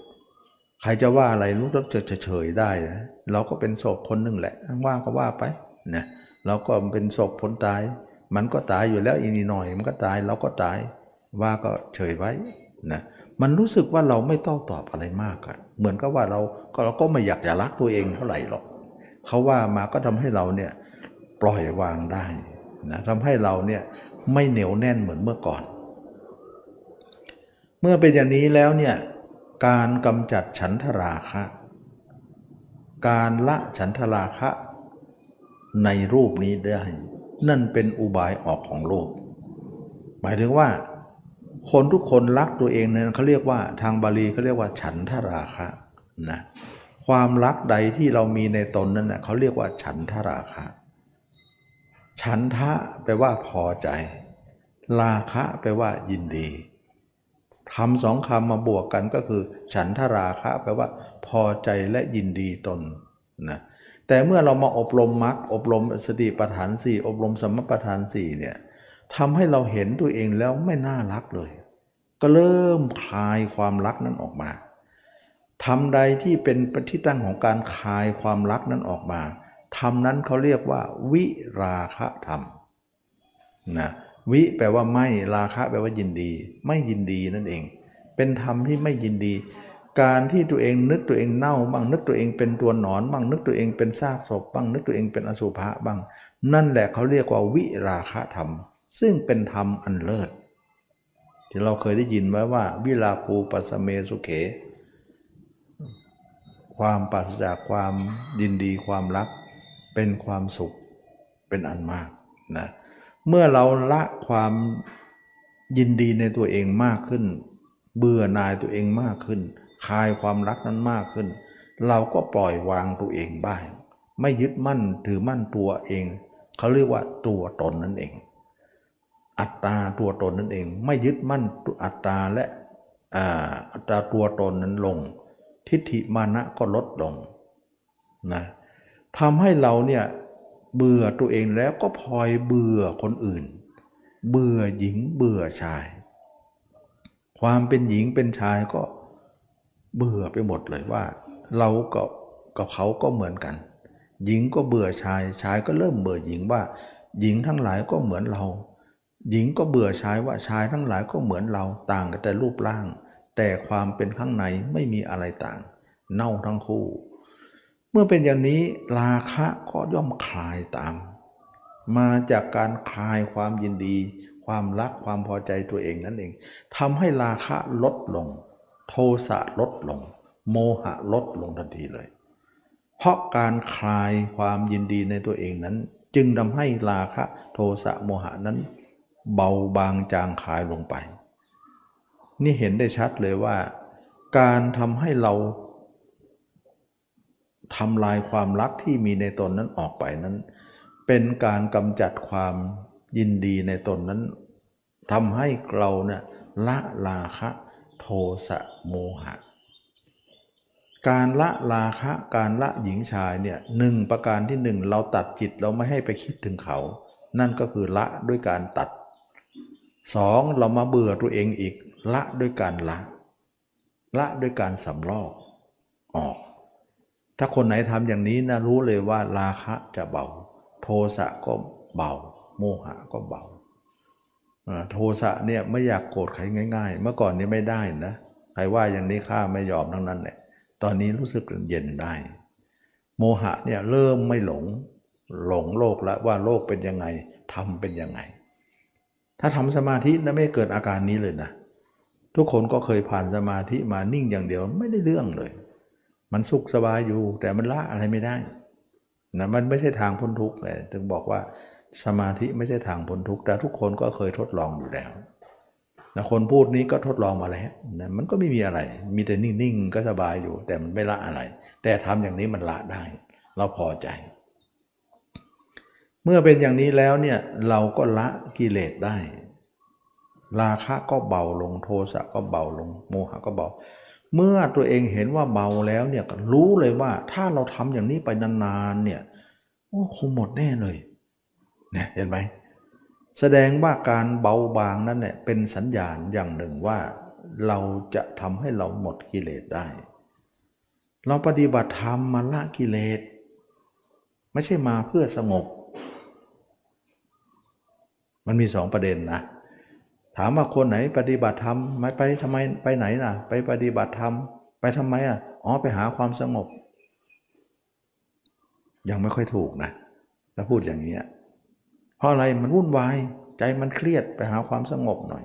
ใครจะว่าอะไรรู้แล้วจะเฉยได้นะเราก็เป็นศพคนหนึ่งแหละว่าก็ว่าไปนะเราก็เป็นศพผลตาย มันก็ตายอยู่แล้วอีนิดหน่อยมันก็ตายเราก็ตายว่าก็เฉยไว้นะมันรู้สึกว่าเราไม่ต้องตอบอะไรมากอะเหมือนกับว่าเราก็เราก็ไม่อยากจะรักตัวเองเท่าไหร่หรอก เขาว่ามาก็ทำให้เราเนี่ยปล่อยวางได้นะทำให้เราเนี่ยไม่เหนียวแน่นเหมือนเมื่อก่อน เมื่อเป็นอย่างนี้แล้วเนี่ยการกำจัดฉันทราคะ การละฉันทราคะในรูปนี้ได้ นั่นเป็นอุบายออกของโลก หมายถึงว่า คนทุกคนรักตัวเองเนั้นเขาเรียกว่าทางบาลีเขาเรียกว่าฉันทราคะนะ ความรักใดที่เรามีในตนนั้นนะเขาเรียกว่าฉันทราคะ ฉันทะแปลว่าพอใจ ราคะแปลว่ายินดีคำสองคำมาบวกกันก็คือ ฉันทราคะแปลว่า พอใจและยินดีตนนะแต่เมื่อเรามาอบรมมรรคอบรมสติปัฏฐานสี่อบรมสมปัฏฐานสี่เนี่ยทำให้เราเห็นตัวเองแล้วไม่น่ารักเลย ก็เริ่มคลายความรักนั้นออกมา ทำใดที่เป็นปฏิตั้งของการคายความรักนั้นออกมาทำนั้นเขาเรียกว่า วิราคะธรรมนะวิแปลว่าไม่ราคะแปลว่ายินดี ไม่ยินดีนั่นเอง เป็นธรรมที่ไม่ยินดี การที่ตัวเองนึกตัวเองเน่าบ้างนึกตัวเองเป็นตัวหนอนบ้างนึกตัวเองเป็นซากศพบ้างนึกตัวเองเป็นอสุภะบ้าง นั่นแหละเขาเรียกว่าวิราคะธรรม ซึ่งเป็นธรรมอันเลิศที่เราเคยได้ยินไว้ว่า วิลาภูปัสเมสุเข ความปราศจากความยินดีความรัก เป็นความสุขเป็นอันมากนะเมื่อเราละความยินดีในตัวเองมากขึ้น เบื่อหน่ายตัวเองมากขึ้น คลายความรักนั้นมากขึ้น เราก็ปล่อยวางตัวเองบ้าง ไม่ยึดมั่นถือมั่นตัวเอง เขาเรียกว่าตัวตนนั่นเอง อัตตาตัวตนนั่นเอง ไม่ยึดมั่นอัตตาและอัตตาตัวตนนั้นลง ทิฏฐิมานะก็ลดลงนะทำให้เราเนี่ยเบื่อตัวเองแล้วก็พลอยเบื่อคนอื่น เบื่อหญิงเบื่อชาย ความเป็นหญิงเป็นชายก็เบื่อไปหมดเลยว่า เราก็กับเขาก็เหมือนกัน หญิงก็เบื่อชายชายก็เริ่มเบื่อหญิงว่า หญิงทั้งหลายก็เหมือนเรา หญิงก็เบื่อชายว่าชายทั้งหลายก็เหมือนเราต่างกันแต่รูปร่าง แต่ความเป็นข้างในไม่มีอะไรต่าง เน่าทั้งคู่ เมื่อเป็นอย่างนี้ราคะก็ย่อมคลายตาม มาจากการคลายความยินดี ความรักความพอใจตัวเองนั่นเองทำให้ราคะลดลง โทสะลดลง โมหะลดลงทันทีเลย เพราะการคลายความยินดีในตัวเองนั้น จึงทำให้ราคะโทสะโมหะนั้น เบาบางจางคลายลงไป นี่เห็นได้ชัดเลยว่า การทำให้เราทำลายความรักที่มีในตนนั้นออกไปนั้น เป็นการกำจัดความยินดีในตนนั้นทำให้เราเนี่ยละราคะโทสะโมหะ การละราคะการละหญิงชายเนี่ยหนึ่งประการที่หนึ่งเราตัดจิตเราไม่ให้ไปคิดถึงเขา นั่นก็คือละด้วยการตัดสองเรามาเบื่อตัวเองอีก ละด้วยการละ ละด้วยการสำลอกออก ถ้าคนไหนทำอย่างนี้นะรู้เลยว่าราคะจะเบา โทสะก็เบา โมหะก็เบาโทสะเนี่ยไม่อยากโกรธใครง่าย ๆ เมื่อก่อนนี้ไม่ได้นะใครว่าอย่างนี้ข้าไม่ยอมทั้งนั้นแหละตอนนี้รู้สึกเย็นได้ โมหะเนี่ยเริ่มไม่หลงหลงโลกแล้วว่าโลกเป็นยังไงทำเป็นยังไง ถ้าทำสมาธินะไม่เกิดอาการนี้เลยนะ ทุกคนก็เคยผ่านสมาธิมานิ่งอย่างเดียวไม่ได้เรื่องเลย มันสุขสบายอยู่แต่มันละอะไรไม่ได้นะมันไม่ใช่ทางพ้นทุกข์เลยถึงบอกว่าสมาธิไม่ใช่ทางพ้นทุกข์แต่ทุกคนก็เคยทดลองอยู่แล้วนะคนพูดนี้ก็ทดลองมาแล้วนะมันก็ไม่มีอะไร มีแต่นิ่งๆก็สบายอยู่ แต่มันไม่ละอะไร แต่ทำอย่างนี้มันละได้ เราพอใจ เมื่อเป็นอย่างนี้แล้วเนี่ยเราก็ละกิเลสได้ ราคะก็เบาลงโทสะก็เบาลง โมหะก็เบา เมื่อตัวเองเห็นว่าเบาแล้วเนี่ยรู้เลยว่าถ้าเราทำอย่างนี้ไปนานๆเนี่ยโอ้คงหมดแน่เลยเนี่ยเห็นไหมแสดงว่าการเบาบางนั้นเนี่ยเป็นสัญญาณอย่างหนึ่งว่าเราจะทำให้เราหมดกิเลสได้ เราปฏิบัติธรรมมาละกิเลส ไม่ใช่มาเพื่อสงบ มันมีสองประเด็นนะ ถามว่าคนไหนปฏิบัติธรรมไม่ไปทำไมไปไหนล่ะ ไปปฏิบัติธรรมไปทำไมอะอ๋อไปหาความสงบ ยังไม่ค่อยถูกนะถ้าพูดอย่างนี้เพราะอะไรมันวุ่นวาย ใจมันเครียดไปหาความสงบหน่อย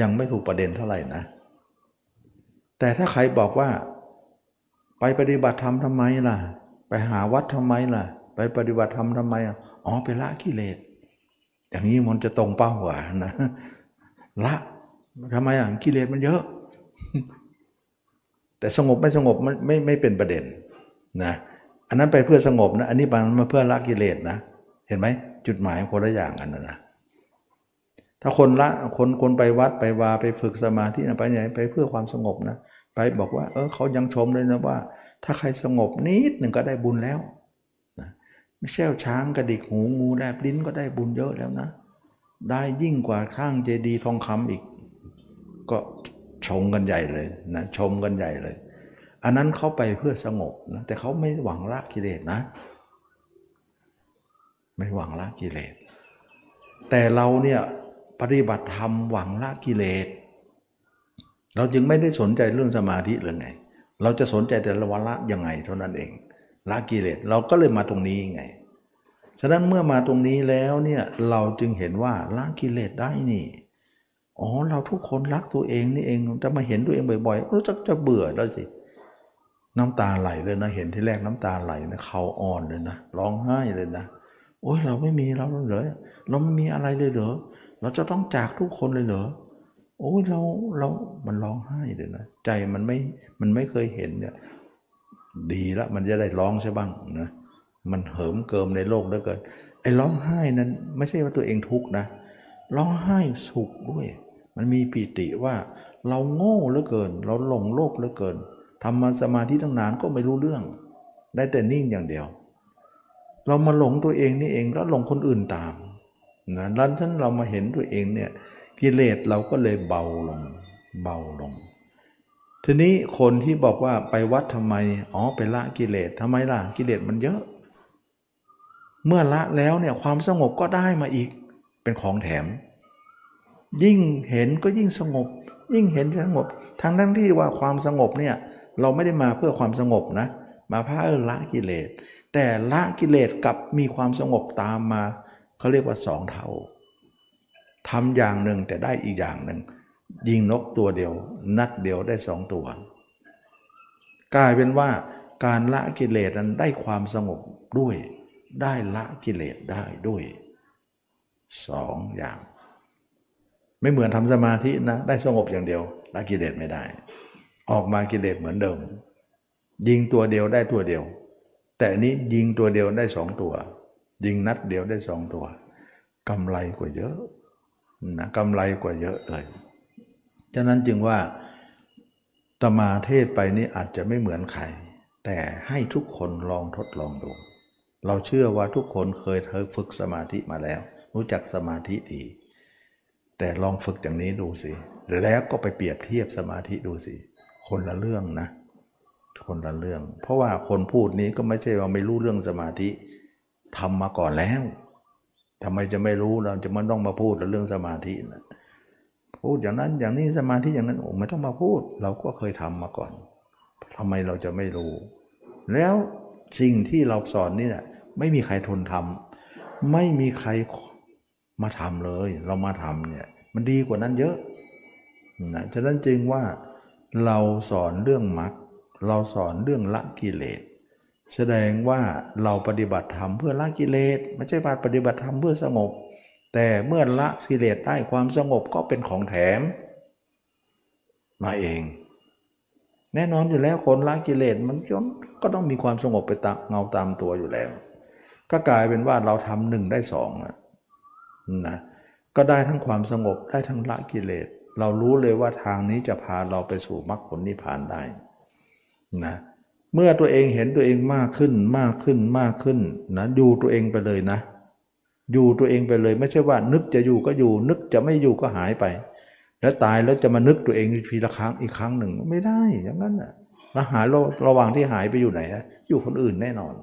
ยังไม่ถูกประเด็นเท่าไหร่นะ แต่ถ้าใครบอกว่า ไปปฏิบัติธรรมทำไมล่ะ ไปหาวัดทำไมล่ะ ไปปฏิบัติธรรมทำไมอ๋อไปละกิเลส อย่างนี้มันจะตรงเป้ากว่านะละทำไมอะกิเลสมันเยอะ แต่สงบไม่สงบมันไม่ไม่เป็นประเด็นนะอันนั้นไปเพื่อสงบนะ อันนี้มันมาเพื่อละกิเลสนะ เห็นไหมจุดหมายคนละอย่างกันนะนะถ้าคนละคนคนไปวัดไปวาไปฝึกสมาธิไปไหนไปเพื่อความสงบนะ ไปบอกว่า เออเขายังชมเลยนะว่า ถ้าใครสงบนิดหนึ่งก็ได้บุญแล้ว ไม่ใช่ช้างกระดิกหูงูแลบลิ้นก็ได้บุญเยอะแล้วนะ ได้ยิ่งกว่าข้างเจดีทองคำอีก ก็ชมกันใหญ่เลยนะชมกันใหญ่เลย อันนั้นเขาไปเพื่อสงบนะแต่เขาไม่หวังละกิเลสนะ ไม่หวังละกิเลส แต่เราเนี่ยปฏิบัติธรรมหวังละกิเลส เราจึงไม่ได้สนใจเรื่องสมาธิหรือไง เราจะสนใจแต่ละวันละยังไงเท่านั้นเอง ละกิเลสเราก็เลยมาตรงนี้ไง ฉะนั้นเมื่อมาตรงนี้แล้วเนี่ยเราจึงเห็นว่าละกิเลสได้นี่อ๋อเราทุกคนรักตัวเองนี่เองจะมาเห็นตัวเองบ่อยๆรู้จักจะเบื่อแล้วสิ น้ำตาไหลเลยนะเห็นที่แรกน้ำตาไหลนะเขาอ่อนเลยนะร้องไห้เลยนะโอ้ยเราไม่มีเราเลยเราไม่มีอะไรเลยเหรอเราจะต้องจากทุกคนเลยเหรอโอ้ยเราเรา มันร้องไห้เลยนะ ใจมันไม่ มันไม่เคยเห็นเนี่ย ดีละมันจะได้ร้องใช่บ้างนะมันเหิมเกิมในโลกเหลือเกินไอ้ร้องไห้นั้นไม่ใช่ว่าตัวเองทุกข์นะร้องไห้สุขด้วย มันมีปีติว่าเราโง่เหลือเกิน เราหลงโลกเหลือเกินทำมาสมาธิตั้งนานก็ไม่รู้เรื่อง ได้แต่นิ่งอย่างเดียว เรามาหลงตัวเองนี่เองแล้วหลงคนอื่นตามนะแล้วท่านเรามาเห็นตัวเองเนี่ยกิเลสเราก็เลยเบาลง เบาลง ทีนี้คนที่บอกว่าไปวัดทำไม อ๋อไปละกิเลสทำไมล่ะกิเลสมันเยอะ เมื่อละแล้วเนี่ยความสงบก็ได้มาอีก เป็นของแถม ยิ่งเห็นก็ยิ่งสงบ ยิ่งเห็นสงบ ทั้งทั้งที่ว่าความสงบเนี่ยเราไม่ได้มาเพื่อความสงบนะ มาเพื่อละกิเลส แต่ละกิเลสกับมีความสงบตามมาเขาเรียกว่าสองเท่าทำอย่างหนึ่งแต่ได้อีกอย่างหนึ่ง ยิงนกตัวเดียว นัดเดียวได้สองตัว กลายเป็นว่าการละกิเลสนั้นได้ความสงบด้วย ได้ละกิเลสได้ด้วยสองอย่าง ไม่เหมือนทำสมาธินะได้สงบอย่างเดียวละกิเลสไม่ได้ ออกมากิเลสเหมือนเดิม ยิงตัวเดียวได้ตัวเดียว แต่นี้ยิงตัวเดียวได้สองตัว ยิงนัดเดียวได้สองตัวกำไรกว่าเยอะนะกำไรกว่าเยอะเลย ฉะนั้นจึงว่าตมาเทศไปนี่อาจจะไม่เหมือนใคร แต่ให้ทุกคนลองทดลองดู เราเชื่อว่าทุกคนเคยเธอฝึกสมาธิมาแล้ว รู้จักสมาธิดี แต่ลองฝึกอย่างนี้ดูสิ แล้วก็ไปเปรียบเทียบสมาธิดูสิ คนละเรื่องนะ คนละเรื่อง เพราะว่าคนพูดนี้ก็ไม่ใช่ว่าไม่รู้เรื่องสมาธิทำมาก่อนแล้วทำไมจะไม่รู้เราจะมันต้องมาพูดเรื่องสมาธินะ พูดอย่างนั้นอย่างนี้สมาธิอย่างนั้นโอ้ไม่ต้องมาพูด เราก็เคยทำมาก่อนทำไมเราจะไม่รู้ แล้วสิ่งที่เราสอนนี่แหละไม่มีใครทนทำไม่มีใครมาทำเลย เรามาทำเนี่ยมันดีกว่านั้นเยอะนะฉะนั้นจึงว่าเราสอนเรื่องมรรคเราสอนเรื่องละกิเลส แสดงว่าเราปฏิบัติธรรมเพื่อละกิเลส ไม่ใช่ปฏิบัติธรรมเพื่อสงบ แต่เมื่อละกิเลสได้ความสงบก็เป็นของแถม มาเอง แน่นอนอยู่แล้วคนละกิเลสมันก็ต้องมีความสงบไปตามเงาตามตัวอยู่แล้ว ก็กลายเป็นว่าเราทำหนึ่งได้สองนะก็ได้ทั้งความสงบได้ทั้งละกิเลส เรารู้เลยว่าทางนี้จะพาเราไปสู่มรรคผลนิพพานได้นะเมื่อตัวเองเห็นตัวเองมากขึ้นมากขึ้นมากขึ้นนะอยู่ตัวเองไปเลยนะ อยู่ตัวเองไปเลย ไม่ใช่ว่านึกจะอยู่ก็อยู่ นึกจะไม่อยู่ก็หายไป แล้วตายแล้วจะมานึกตัวเองทีละครั้งอีกครั้งหนึ่งไม่ได้อย่างนั้นนะแล้วหายระระหว่างที่หายไปอยู่ไหนอยู่คนอื่นแน่นอน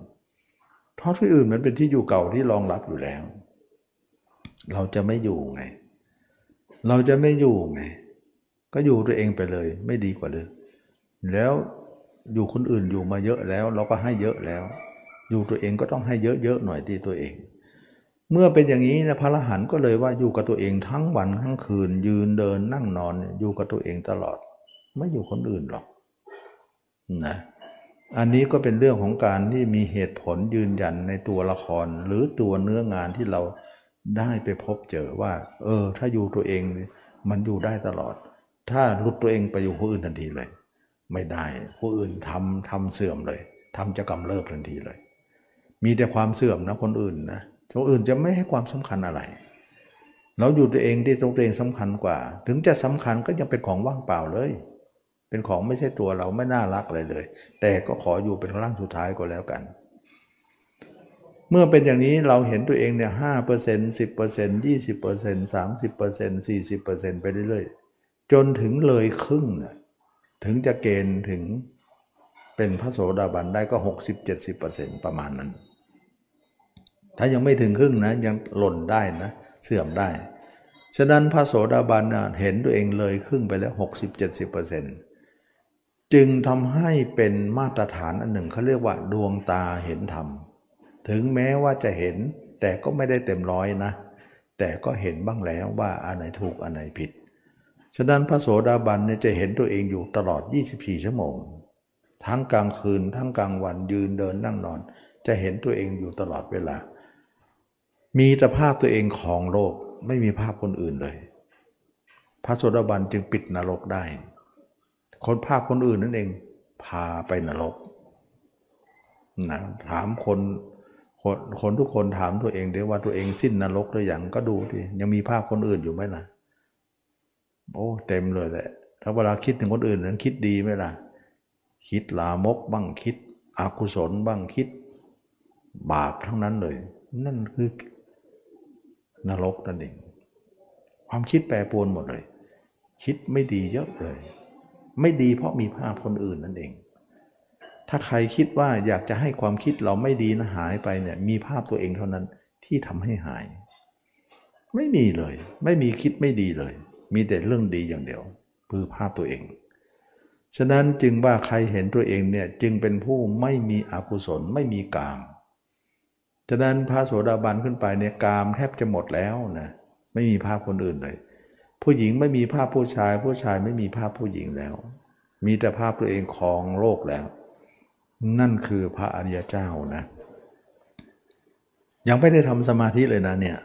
เพราะที่อื่นมันเป็นที่อยู่เก่าที่รองรับอยู่แล้ว เราจะไม่อยู่ไง เราจะไม่อยู่ไง ก็อยู่ตัวเองไปเลย ไม่ดีกว่าเลยแล้วอยู่คนอื่นอยู่มาเยอะแล้ว เราก็ให้เยอะแล้ว อยู่ตัวเองก็ต้องให้เยอะๆหน่อยที่ตัวเอง เมื่อเป็นอย่างนี้นะพระรหันต์ก็เลยว่าอยู่กับตัวเองทั้งวันทั้งคืน ยืนเดินนั่งนอนอยู่กับตัวเองตลอด ไม่อยู่คนอื่นหรอกนะอันนี้ก็เป็นเรื่องของการที่มีเหตุผลยืนยันในตัวละคร หรือตัวเนื้องานที่เราได้ไปพบเจอว่า เออ ถ้าอยู่ตัวเองมันอยู่ได้ตลอด ถ้าลุดตัวเองไปอยู่ผู้อื่นทันทีเลย ไม่ได้ผู้อื่นทำทำเสื่อมเลยทำจะกำเริบทันทีเลย มีแต่ความเสื่อมนะคนอื่นนะ คนอื่นจะไม่ให้ความสำคัญอะไร เราอยู่ตัวเองที่ตัวเองสำคัญกว่า ถึงจะสำคัญก็ยังเป็นของว่างเปล่าเลย เป็นของไม่ใช่ตัวเราไม่น่ารักเลยเลย แต่ก็ขออยู่เป็นร่างสุดท้ายก็แล้วกัน เมื่อเป็นอย่างนี้เราเห็นตัวเองเนี่ยห้าเปอร์เซ็นต์สิบเปอร์เซ็นต์ยี่สิบเปอร์เซ็นต์สามสิบเปอร์เซ็นต์สี่สิบเปอร์เซ็นต์ไปเรื่อยๆ จนถึงเลยครึ่งนะถึงจะเกณฑ์ถึงเป็นพระโสดาบันได้ก็ 60-70%ประมาณนั้น ถ้ายังไม่ถึงครึ่งนะยังหล่นได้นะ เสื่อมได้ ฉะนั้นพระโสดาบันนะเห็นตัวเองเลยครึ่งไปแล้ว 60-70%จึงทำให้เป็นมาตรฐานอันหนึ่งเขาเรียกว่าดวงตาเห็นธรรม ถึงแม้ว่าจะเห็นแต่ก็ไม่ได้เต็มร้อยนะ แต่ก็เห็นบ้างแล้วว่าอันไหนถูกอันไหนผิด ฉะนั้นพระโสดาบันเนี่ยจะเห็นตัวเองอยู่ตลอด 24 ชั่วโมง ทั้งกลางคืนทั้งกลางวันยืนเดินนั่งนอน จะเห็นตัวเองอยู่ตลอดเวลา มีแต่ภาพตัวเองของโลกไม่มีภาพคนอื่นเลย พระโสดาบันจึงปิดนรกได้ คนภาพคนอื่นนั่นเองพาไปนรกนะถามคนคนคนทุกคนถามตัวเองเดี๋ยวว่าตัวเองสิ้นนรกหรือยังก็ดูดิยังมีภาพคนอื่นอยู่ไหมล่ะ โอ้เต็มเลยแหละถ้าเวลาคิดถึงคนอื่นนั้นคิดดีไหมล่ะ คิดลามกบ้างคิดอกุศลบ้างคิด บาปทั้งนั้นเลย นั่นคือ นรกนั่นเอง ความคิดแปรปรวนหมดเลย คิดไม่ดีเยอะเลย ไม่ดีเพราะมีภาพคนอื่นนั่นเอง ถ้าใครคิดว่าอยากจะให้ความคิดเราไม่ดีนะหายไปเนี่ยมีภาพตัวเองเท่านั้นที่ทำให้หาย ไม่มีเลย ไม่มีคิดไม่ดีเลย มีแต่เรื่องดีอย่างเดียวคือภาพตัวเองฉะนั้นจึงว่าใครเห็นตัวเองเนี่ยจึงเป็นผู้ไม่มีอกุศลไม่มีกาม ฉะนั้นพระโสดาบันขึ้นไปเนี่ยกามแทบจะหมดแล้วนะไม่มีภาพคนอื่นเลย ผู้หญิงไม่มีภาพผู้ชาย ผู้ชายไม่มีภาพผู้หญิงแล้ว มีแต่ภาพตัวเองของโลกแล้ว นั่นคือพระอริยเจ้านะยังไม่ได้ทำสมาธิเลยนะเนี่ย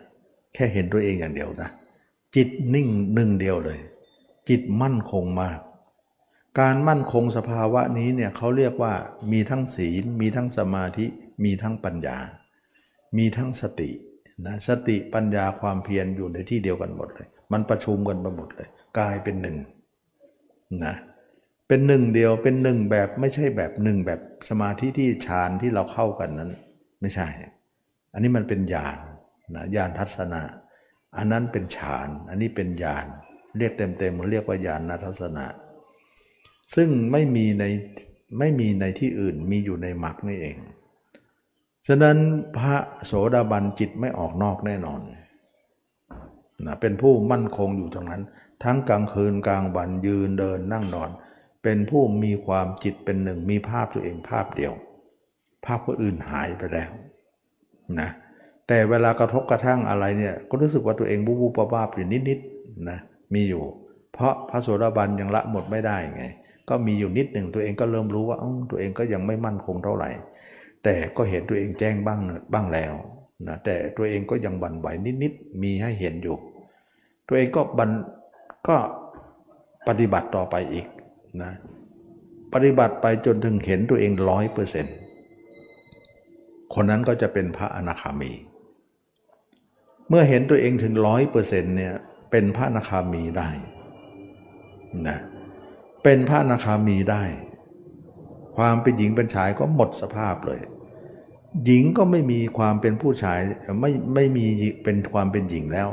แค่เห็นตัวเองอย่างเดียวนะจิตนิ่งหนึ่งเดียวเลย จิตมั่นคงมากการมั่นคงสภาวะนี้เนี่ยเขาเรียกว่ามีทั้งศีล มีทั้งสมาธิ มีทั้งปัญญา มีทั้งสตินะสติปัญญาความเพียรอยู่ในที่เดียวกันหมดเลย มันประชุมกันไปหมดเลยกลายเป็นหนึ่งนะเป็นหนึ่งเดียวเป็นหนึ่งแบบไม่ใช่แบบหนึ่งแบบสมาธิที่ฌานที่เราเข้ากันนั้น ไม่ใช่ อันนี้มันเป็นญาณนะญาณทัศนะ อันนั้นเป็นฌานอันนี้เป็นญาณเรียกเต็มๆเรียกว่าญาณทัศนะ ซึ่งไม่มีในไม่มีในที่อื่นมีอยู่ในมรรคนี่เอง ฉะนั้นพระโสดาบันจิตไม่ออกนอกแน่นอนนะเป็นผู้มั่นคงอยู่ตรงนั้น ทั้งกลางคืนกลางวันยืนเดินนั่งนอน เป็นผู้มีความจิตเป็นหนึ่งมีภาพตัวเองภาพเดียว ภาพคนอื่นหายไปแล้วนะแต่เวลากระทบกระทั่งอะไรเนี่ยก็รู้สึกว่าตัวเองบูบูปบ้าอยู่นิดๆนะมีอยู่ เพราะพระโสดาบันยังละหมดไม่ได้ไง ก็มีอยู่นิดหนึ่งตัวเองก็เริ่มรู้ว่าตัวเองก็ยังไม่มั่นคงเท่าไหร่ แต่ก็เห็นตัวเองแจ้งบ้างบ้างแล้วนะแต่ตัวเองก็ยังบันไหวนิดๆมีให้เห็นอยู่ ตัวเองก็บันก็ปฏิบัติต่อไปอีกนะปฏิบัติไปจนถึงเห็นตัวเองร้อยเปอร์เซ็นต์คนนั้นก็จะเป็นพระอนาคามี เมื่อเห็นตัวเองถึงร้อยเปอร์เซ็นต์เนี่ยเป็นพระอนาคามีได้นะเป็นพระอนาคามีได้ ความเป็นหญิงเป็นชายก็หมดสภาพเลย หญิงก็ไม่มีความเป็นผู้ชายไม่ไม่มีเป็นความเป็นหญิงแล้ว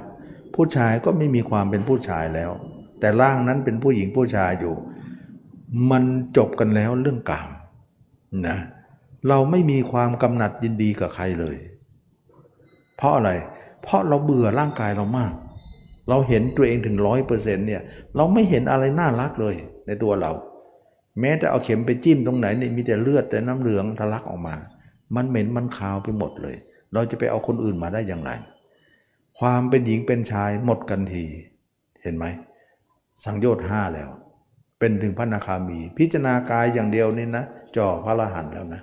ผู้ชายก็ไม่มีความเป็นผู้ชายแล้ว แต่ร่างนั้นเป็นผู้หญิงผู้ชายอยู่ มันจบกันแล้วเรื่องกามนะเราไม่มีความกำหนัดยินดีกับใครเลย เพราะอะไร เพราะเราเบื่อร่างกายเรามาก เราเห็นตัวเองถึงร้อยเปอร์เซ็นต์เนี่ย เราไม่เห็นอะไรน่ารักเลยในตัวเรา แม้แต่เอาเข็มไปจิ้มตรงไหนเนี่ยมีแต่เลือดแต่น้ำเหลืองทะลักออกมา มันเหม็นมันคาวไปหมดเลย เราจะไปเอาคนอื่นมาได้อย่างไร ความเป็นหญิงเป็นชายหมดกันที เห็นไหม สังโยชน์ห้าแล้ว เป็นถึงพระนาคามี พิจารณากายอย่างเดียวนี่นะจ่อพระอรหันแล้วนะ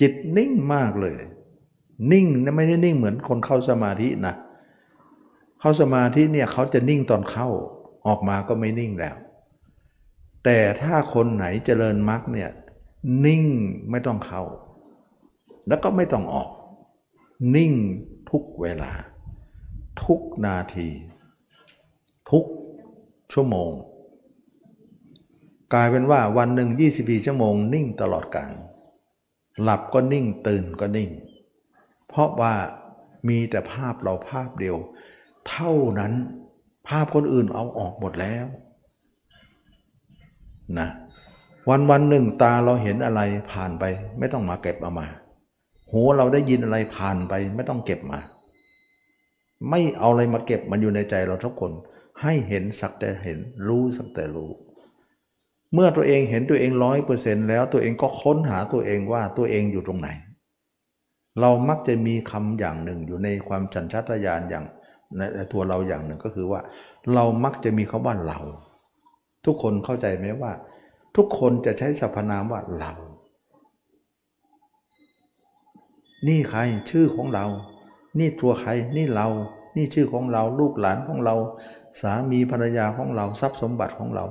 จิตนิ่งมากเลย นิ่งนะไม่ใช่นิ่งเหมือนคนเข้าสมาธินะเข้าสมาธิเนี่ยเขาจะนิ่งตอนเข้าออกมาก็ไม่นิ่งแล้ว แต่ถ้าคนไหนเจริญมรรคเนี่ยนิ่งไม่ต้องเข้า แล้วก็ไม่ต้องออก นิ่งทุกเวลา ทุกนาที ทุกชั่วโมง กลายเป็นว่าวันหนึ่ง24ชั่วโมง นิ่งตลอดกาลหลับก็นิ่งตื่นก็นิ่ง เพราะว่ามีแต่ภาพเราภาพเดียว เท่านั้นภาพคนอื่นเอาออกหมดแล้ว นะวันวันหนึ่งตาเราเห็นอะไรผ่านไป ไม่ต้องมาเก็บเอามา หูเราได้ยินอะไรผ่านไป ไม่ต้องเก็บมา ไม่เอาอะไรมาเก็บมันอยู่ในใจเราทุกคน ให้เห็นสักแต่เห็นรู้สักแต่รู้ เมื่อตัวเองเห็นตัวเองร้อยเปอร์เซ็นต์แล้วตัวเองก็ค้นหาตัวเองว่าตัวเองอยู่ตรงไหน เรามักจะมีคำอย่างหนึ่งอยู่ในความจันชัตยานอย่างในตัวเราอย่างหนึ่งก็คือว่า เรามักจะมีคาว่าเรา ทุกคนเข้าใจไหมว่า ทุกคนจะใช้สรรพนามว่าเรา นี่ใครชื่อของเรา นี่ตัวใครนี่เรา นี่ชื่อของเราลูกหลานของเรา สามีภรรยาของเราทรัพย์สมบัติของเรา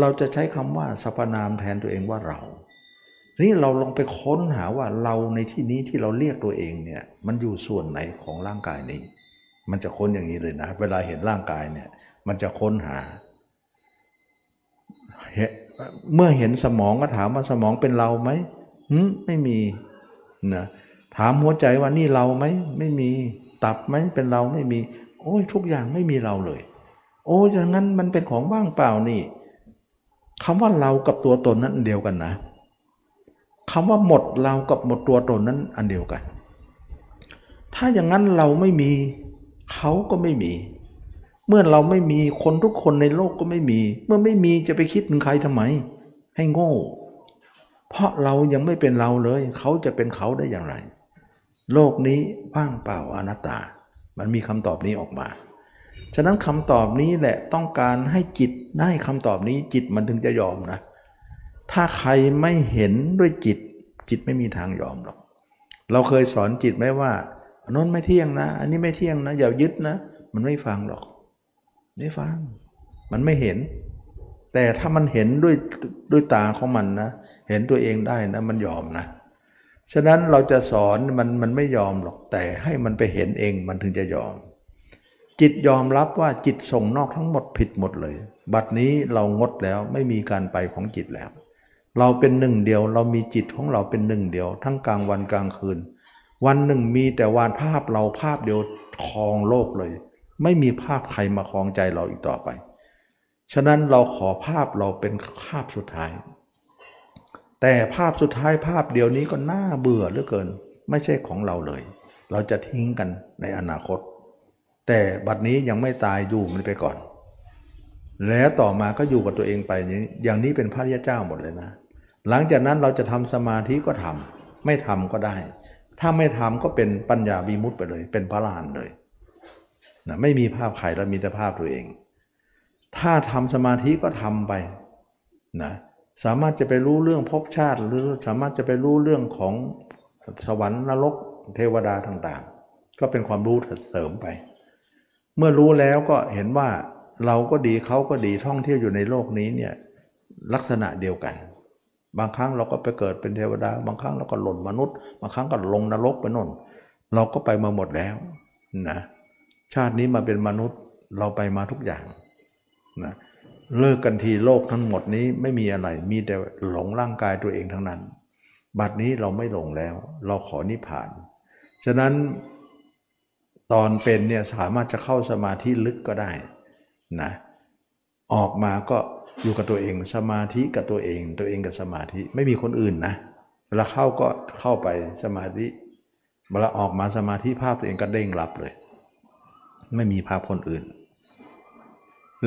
เราจะใช้คำว่าสรรพนามแทนตัวเองว่าเรานี่เราลองไปค้นหาว่าเราในที่นี้ที่เราเรียกตัวเองเนี่ยมันอยู่ส่วนไหนของร่างกายนี้ มันจะค้นอย่างนี้เลยนะ เวลาเห็นร่างกายเนี่ยมันจะค้นหา เมื่อเห็นสมองก็ถามว่าสมองเป็นเราไหมหืมไม่มีนะถามหัวใจว่านี่เราไหมไม่มีตับไหมเป็นเราไม่มี โอ้ยทุกอย่างไม่มีเราเลย โอ้ยอย่างนั้นมันเป็นของว่างเปล่านี่คำว่าเรากับตัวตนนั้นอันเดียวกันนะคำว่าหมดเรากับหมดตัวตนนั้นอันเดียวกัน ถ้าอย่างนั้นเราไม่มีเขาก็ไม่มี เมื่อเราไม่มีคนทุกคนในโลกก็ไม่มี เมื่อไม่มีจะไปคิดถึงใครทำไม ให้โง่ เพราะเรายังไม่เป็นเราเลย เขาจะเป็นเขาได้อย่างไร โลกนี้ว่างเปล่าอนัตตา มันมีคำตอบนี้ออกมา ฉะนั้นคำตอบนี้แหละต้องการให้จิตได้คำตอบนี้จิตมันถึงจะยอมนะ ถ้าใครไม่เห็นด้วยจิต จิตไม่มีทางยอมหรอก เราเคยสอนจิตไหมว่าอันนั้นไม่เที่ยงนะ อันนี้ไม่เที่ยงนะ อย่ายึดนะ มันไม่ฟังหรอก ไม่ฟัง มันไม่เห็น แต่ถ้ามันเห็นด้วยด้วยตาของมันนะ เห็นตัวเองได้นะมันยอมนะ ฉะนั้นเราจะสอนมันมันไม่ยอมหรอก แต่ให้มันไปเห็นเองมันถึงจะยอม จิตยอมรับว่าจิตส่งนอกทั้งหมดผิดหมดเลย บัดนี้เรางดแล้วไม่มีการไปของจิตแล้ว เราเป็นหนึ่งเดียว เรามีจิตของเราเป็นหนึ่งเดียว ทั้งกลางวันกลางคืน วันหนึ่งมีแต่วานภาพเราภาพเดียวครองโลกเลย ไม่มีภาพใครมาครองใจเราอีกต่อไป ฉะนั้นเราขอภาพเราเป็นภาพสุดท้าย แต่ภาพสุดท้ายภาพเดียวนี้ก็น่าเบื่อเหลือเกิน ไม่ใช่ของเราเลย เราจะทิ้งกันในอนาคต แต่บัดนี้ยังไม่ตายอยู่มันไปก่อน แล้วต่อมาก็อยู่กับตัวเองไปนี้อย่างนี้เป็นพระยาเจ้าหมดเลยนะ หลังจากนั้นเราจะทำสมาธิก็ทำไม่ทำก็ได้ ถ้าไม่ทำก็เป็นปัญญาบีมุตไปเลย เป็นพระลานเลย นะไม่มีภาพใครแล้วมีแต่ภาพตัวเอง ถ้าทำสมาธิก็ทำไปนะสามารถจะไปรู้เรื่องภพชาติ หรือสามารถจะไปรู้เรื่องของสวรรค์นรกเทวดาต่างๆ ก็เป็นความรู้เสริมไป เมื่อรู้แล้วก็เห็นว่าเราก็ดีเขาก็ดีท่องเที่ยวอยู่ในโลกนี้เนี่ยลักษณะเดียวกัน บางครั้งเราก็ไปเกิดเป็นเทวดา บางครั้งเราก็หล่นมนุษย์ บางครั้งก็ลงนรกไปนนเราก็ไปมาหมดแล้วนะ ชาตินี้มาเป็นมนุษย์เราไปมาทุกอย่างนะเลิกกันทีโลกทั้งหมดนี้ไม่มีอะไร มีแต่หลงร่างกายตัวเองทั้งนั้น บัดนี้เราไม่หลงแล้ว เราขอนิพพาน ฉะนั้นตอนเป็นเนี่ยสามารถจะเข้าสมาธิลึกก็ได้นะออกมาก็อยู่กับตัวเองสมาธิกับตัวเอง ตัวเองกับสมาธิไม่มีคนอื่นนะเวลาเข้าก็เข้าไปสมาธิเวลาออกมาสมาธิภาพตัวเองก็เด้งรับเลย ไม่มีภาพคนอื่น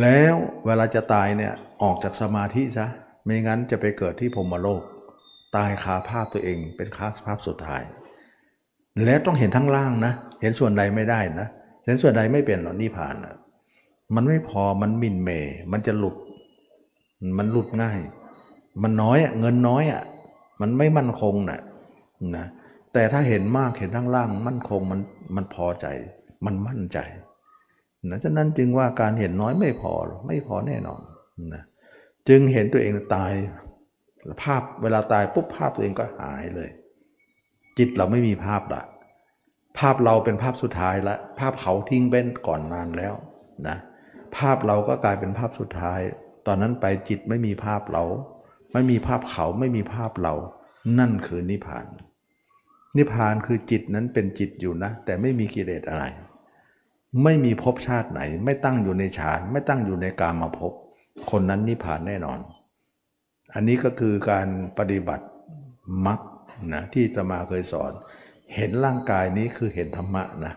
แล้วเวลาจะตายเนี่ยออกจากสมาธิซะไม่งั้นจะไปเกิดที่พรมโลก ตายคาภาพตัวเอง เป็นคาภาพสุดท้าย แล้วต้องเห็นทั้งล่างนะ เห็นส่วนใดไม่ได้นะ เห็นส่วนใดไม่เป็นหรอกนิพพานนะมันไม่พอมันมินเม มันจะหลุด มันหลุดง่าย มันน้อยอะเงินน้อยอะมันไม่มั่นคงนะนะแต่ถ้าเห็นมากเห็นข้งล่าง มั่นคงมันมันพอใจ มันมั่นใจ นะฉะนั้นจึงว่าการเห็นน้อยไม่พอไม่พอแน่นอนนะจึงเห็นตัวเองตายภาพเวลาตายปุ๊บภาพตัวเองก็หายเลย จิตเราไม่มีภาพละภาพเราเป็นภาพสุดท้ายละ ภาพเขาทิ้งเป็นก่อนนานแล้วนะภาพเราก็กลายเป็นภาพสุดท้าย ตอนนั้นไปจิตไม่มีภาพเรา ไม่มีภาพเขาไม่มีภาพเรา นั่นคือนิพพาน นิพพานคือจิตนั้นเป็นจิตอยู่นะ แต่ไม่มีกิเลสอะไร ไม่มีภพชาติไหน ไม่ตั้งอยู่ในฌานไม่ตั้งอยู่ในกามาภพคนนั้นนิพพานแน่นอน อันนี้ก็คือการปฏิบัติมรรคนะที่ตมาเคยสอน เห็นร่างกายนี้คือเห็นธรรมะนะ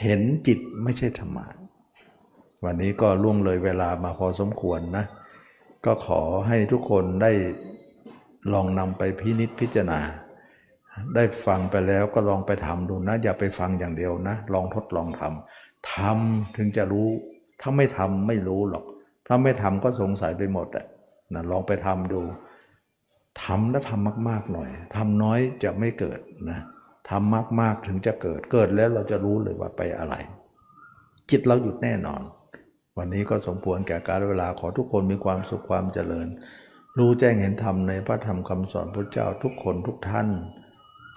เห็นจิตไม่ใช่ธรรมะวันนี้ก็ล่วงเลยเวลามาพอสมควรนะก็ขอให้ทุกคนได้ลองนำไปพินิจพิจารณา ได้ฟังไปแล้วก็ลองไปทำดูนะ อย่าไปฟังอย่างเดียวนะ ลองทดลองทำทำถึงจะรู้ ถ้าไม่ทำไม่รู้หรอก ถ้าไม่ทำก็สงสัยไปหมดอะนะลองไปทำดูทำแล้วทำมาก ๆ หน่อยทำน้อยจะไม่เกิดนะทำมาก ๆ ถึงจะเกิดเกิดแล้วเราจะรู้เลยว่าไปอะไร จิตเราหยุดแน่นอน วันนี้ก็สมควรแก่การเวลาขอทุกคนมีความสุขความเจริญ รู้แจ้งเห็นธรรมในพระธรรมคำสอนพระเจ้าทุกคนทุกท่าน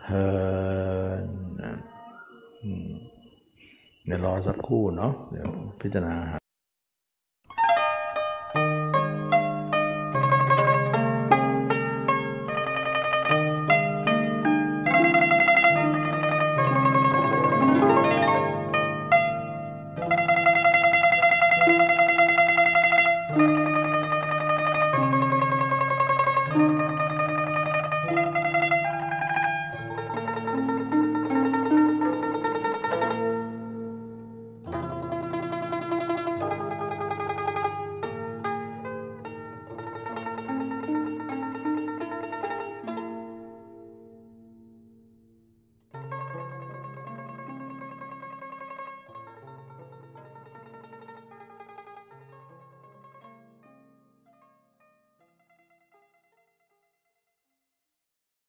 เฮินเดี๋ยวรอสักครู่เนาะเดี๋ยวพิจารณา